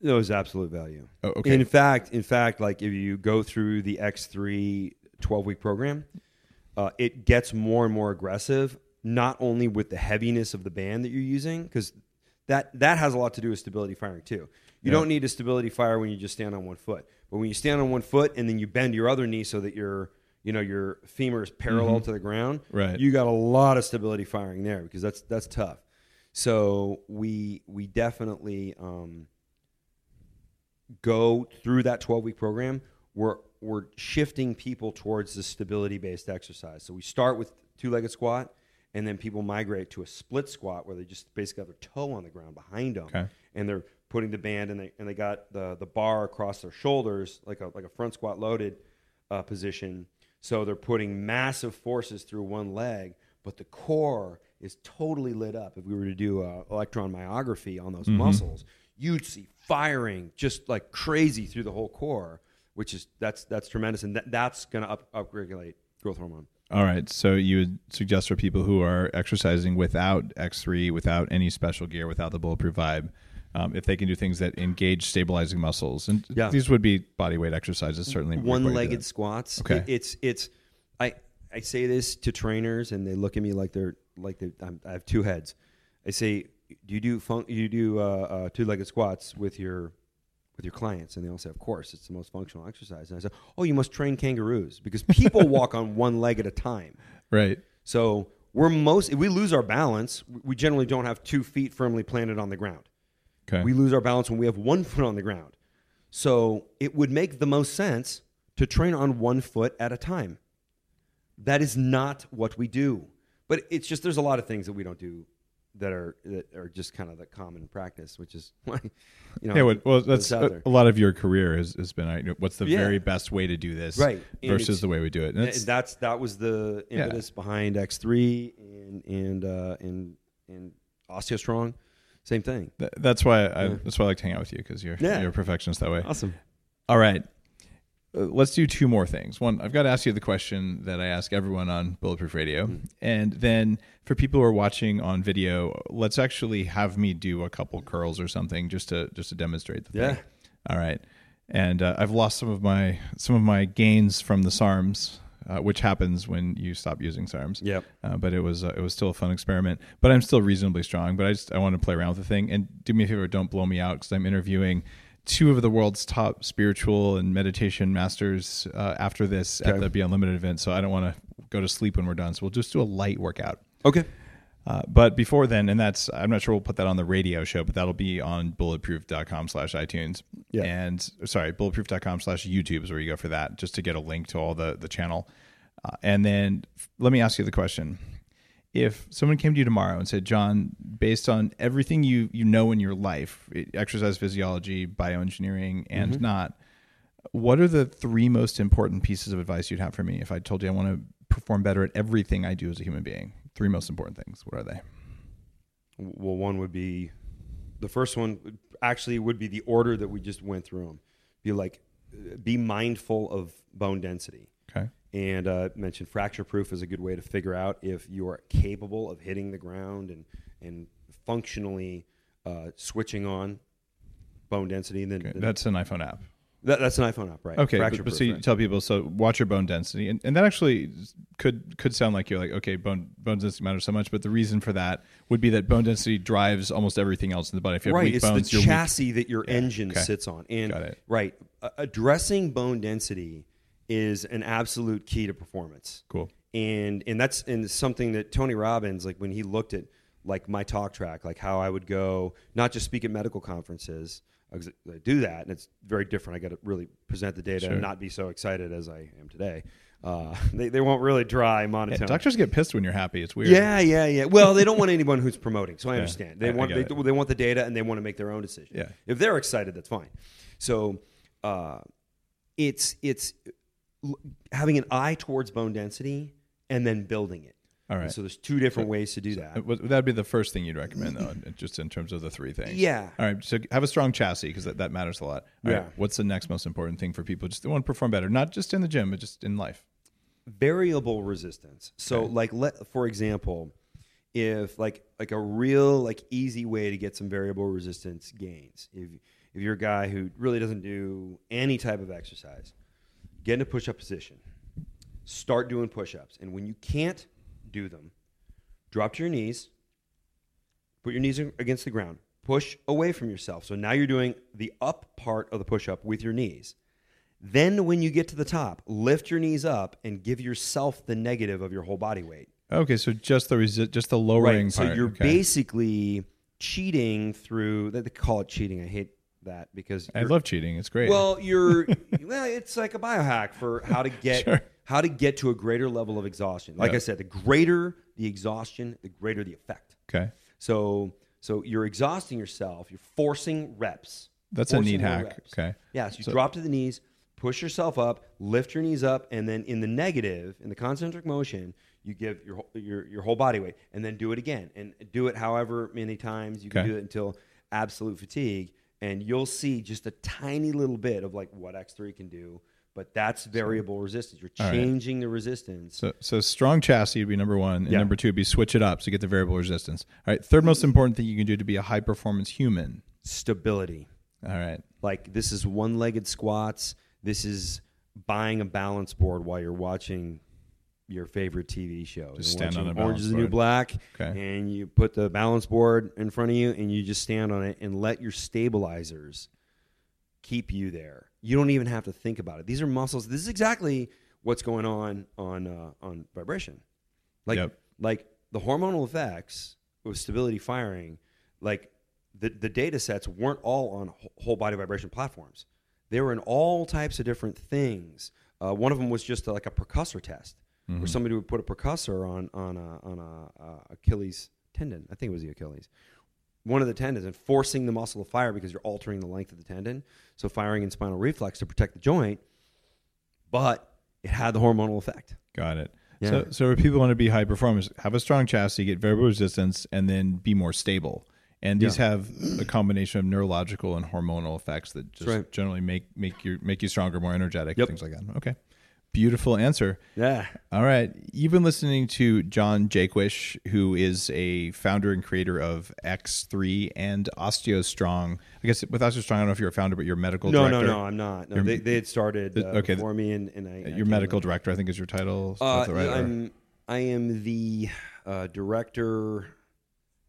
There was absolute value. Oh, okay. In fact, in fact, like if you go through the X3 12 week program, uh, it gets more and more aggressive, not only with the heaviness of the band that you're using, because that, that has a lot to do with stability firing too. You Yeah. don't need a stability fire when you just stand on one foot. But when you stand on one foot and then you bend your other knee so that your you know your femur is parallel to the ground, Mm-hmm. Right. you got a lot of stability firing there because that's that's tough. So we we definitely um, go through that 12 week program, we're, we're shifting people towards the stability based exercise. So we start with two legged squat, and then people migrate to a split squat where they just basically have their toe on the ground behind them, Okay. and they're putting the band and they and they got the the bar across their shoulders like a like a front squat loaded uh, position. So they're putting massive forces through one leg, but the core is totally lit up. If we were to do uh, electromyography on those muscles, you'd see firing just like crazy through the whole core, which is that's that's tremendous, and that, that's going to up upregulate growth hormone. All right. So you would suggest for people who are exercising without X3, without any special gear, without the bulletproof vibe, um, if they can do things that engage stabilizing muscles, and Yeah. these would be body weight exercises, certainly. required to do one-legged squats. Okay. It- it's it's I I say this to trainers and they look at me like they're like they I'm, I have two heads. I say, do you do fun, you do uh, uh, two-legged squats with your with your clients? And they all say, of course, it's the most functional exercise. And I said, oh, you must train kangaroos because people walk on one leg at a time. Right. So we're most if we lose our balance, we generally don't have two feet firmly planted on the ground. Okay. We lose our balance when we have one foot on the ground. So it would make the most sense to train on one foot at a time. That is not what we do. But it's just there's a lot of things that we don't do that are that are just kind of the common practice, which is why you know. yeah, well, well that's a, a lot of your career has, has been. you know, What's the Yeah. very best way to do this, Right. Versus the way we do it. And And that's- that was the Yeah. impetus behind X three and and uh, and and OsteoStrong. Same thing. th- that's why I, Yeah. that's why I like to hang out with you because you're Yeah. you're a perfectionist that way. Awesome. All right. Let's do two more things. One, I've got to ask you the question that I ask everyone on Bulletproof Radio. And then for people who are watching on video, let's actually have me do a couple curls or something just to just to demonstrate the thing. Yeah. All right. And uh, I've lost some of my some of my gains from the SARMs, uh, which happens when you stop using SARMs. Yep. Uh, but it was uh, it was still a fun experiment. But I'm still reasonably strong. But I just I want to play around with the thing. And do me a favor, don't blow me out because I'm interviewing two of the world's top spiritual and meditation masters uh, after this at the Be Unlimited event. So I don't want to go to sleep when we're done. So we'll just do a light workout. Okay. Uh, but before then, and that's I'm not sure we'll put that on the radio show, but that'll be on bulletproof.com slash iTunes. Yeah. And sorry, bulletproof.com slash YouTube is where you go for that, just to get a link to all the the channel. Uh, and then f- let me ask you the question. If someone came to you tomorrow and said, John, based on everything you you know in your life, exercise physiology, bioengineering, and not, what are the three most important pieces of advice you'd have for me if I told you I want to perform better at everything I do as a human being? Three most important things. What are they? Well, one would be the first one. Actually, would be the order that we just went through them. Be like, uh, be mindful of bone density. And uh, mentioned fracture proof is a good way to figure out if you are capable of hitting the ground and and functionally uh, switching on bone density. And then, Okay. then- That's an iPhone app. that, that's an iPhone app, right? Okay, fracture but, but proof. so you right? tell people so watch your bone density, and, and that actually could could sound like you're like okay, bone bone density matters so much, but the reason for that would be that bone density drives almost everything else in the body. If you have right, weak it's bones, the you're weak. chassis that your engine okay. sits on, and Got it. right, uh, addressing bone density is an absolute key to performance. Cool. and and that's and something that Tony Robbins like when he looked at like my talk track, like how I would go not just speak at medical conferences. I do that, and it's very different. I got to really present the data Sure. and not be so excited as I am today. Uh, they they won't really dry Yeah, monotone. doctors get pissed when you're happy. It's weird. Yeah, yeah, yeah. Well, they don't want anyone who's promoting, so I Yeah, understand. They I- I want get they, it. they want the data and they want to make their own decision. Yeah. If they're excited, that's fine. So, uh, it's it's having an eye towards bone density and then building it. All right. And so there's two different ways to do that. Uh, That'd be the first thing you'd recommend, though, just in terms of the three things. Yeah. All right. So have a strong chassis because that, that matters a lot. All right, Yeah. What's the next most important thing for people just to want to perform better, not just in the gym, but just in life? variable resistance. So like let for example, if like like a real like easy way to get some variable resistance gains. If if you're a guy who really doesn't do any type of exercise, get in a push-up position. Start doing push-ups. And when you can't do them, drop to your knees. Put your knees against the ground. Push away from yourself. So now you're doing the up part of the push-up with your knees. Then, when you get to the top, lift your knees up and give yourself the negative of your whole body weight. Okay, so just the resi- just the lowering Right. So part. you're okay. basically cheating through. They call it cheating. I hate that because I love cheating. It's great. Well, you're well. It's like a biohack for how to get Sure. how to get to a greater level of exhaustion. Like Yeah. I said, the greater the exhaustion, the greater the effect. okay. So So you're exhausting yourself. You're forcing reps. That's a neat hack. reps. Okay. Yeah, so you So- drop to the knees, push yourself up, lift your knees up, and then in the negative, in the concentric motion, you give your whole- your your whole body weight, and then do it again, and do it however many times you can Okay. do it until absolute fatigue, and you'll see just a tiny little bit of like what X three can do. But that's variable resistance. You're All right. changing the resistance. So, so strong chassis would be number one, and Yeah. number two would be switch it up so you get the variable resistance. All right. Third most important thing you can do to be a high performance human. Stability. All right. Like this is one legged squats. This is buying a balance board while you're watching your favorite TV show. Just stand on a Orange is the New Black, Okay. and you put the balance board in front of you, and you just stand on it and let your stabilizers keep you there. You don't even have to think about it. These are muscles. This is exactly what's going on on uh, on vibration. Like Yep. like the hormonal effects of stability firing, like the the data sets weren't all on whole body vibration platforms. They were in all types of different things. Uh, one of them was just like a percussor test, where somebody would put a percussor on on a, on a, uh Achilles tendon. I think it was the Achilles. One of the tendons and forcing the muscle to fire because you're altering the length of the tendon. So firing in spinal reflex to protect the joint, but it had the hormonal effect. Got it. Yeah. So, so if people want to be high performers, have a strong chassis, get variable resistance, and then be more stable. And these Yeah. have a combination of neurological and hormonal effects that just right. generally make make you make you stronger, more energetic, Yep. things like that. Okay, beautiful answer. Yeah. All right, you've been listening to John Jaquish, who is a founder and creator of X3 and OsteoStrong. I guess with OsteoStrong, I don't know if you're a founder, but you're a medical No, director. no, no, I'm not. No, they, they had started uh, Okay. before me, and, and I. I Your came medical director, I think, is your title. Uh, right? I'm. I am the uh, director.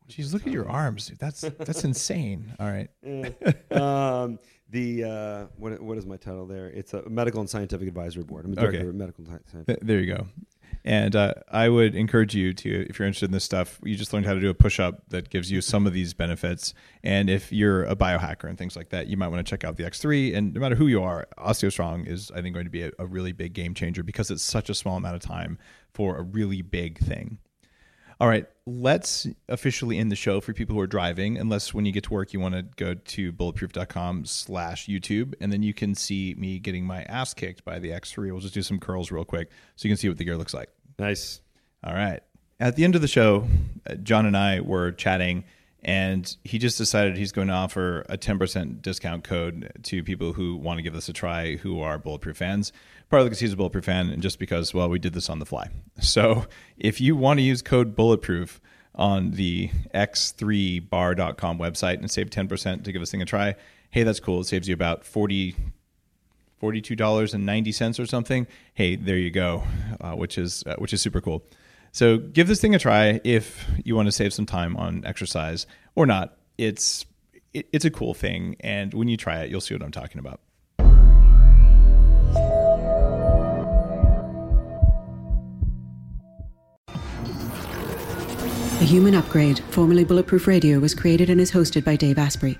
Jeez, look at your arms. dude. That's that's insane. All right. um, the uh, what what is my title there? It's a medical and scientific advisory board. I'm a director Okay. of medical and scientific. Th- There you go. And uh, I would encourage you to, if you're interested in this stuff, you just learned how to do a push up that gives you some of these benefits. And if you're a biohacker and things like that, you might want to check out the X3. And no matter who you are, OsteoStrong is, I think, going to be a, a really big game changer because it's such a small amount of time for a really big thing. All right, let's officially end the show for people who are driving, unless when you get to work you want to go to bulletproof.com slash YouTube, and then you can see me getting my ass kicked by the X3. We'll just do some curls real quick so you can see what the gear looks like. Nice. All right. At the end of the show, uh, John and I were chatting, and he just decided he's going to offer a 10% discount code to people who want to give this a try who are Bulletproof fans. Partly because he's a Bulletproof fan, and just because, well, we did this on the fly. So if you want to use code Bulletproof on the x3bar.com website and save 10% to give this thing a try, hey, that's cool. It saves you about 40 $42.90 or something hey there you go uh, which is uh, which is super cool so give this thing a try if you want to save some time on exercise or not it's it, it's a cool thing and when you try it you'll see what i'm talking about The Human Upgrade, formerly Bulletproof Radio, was created and is hosted by Dave Asprey.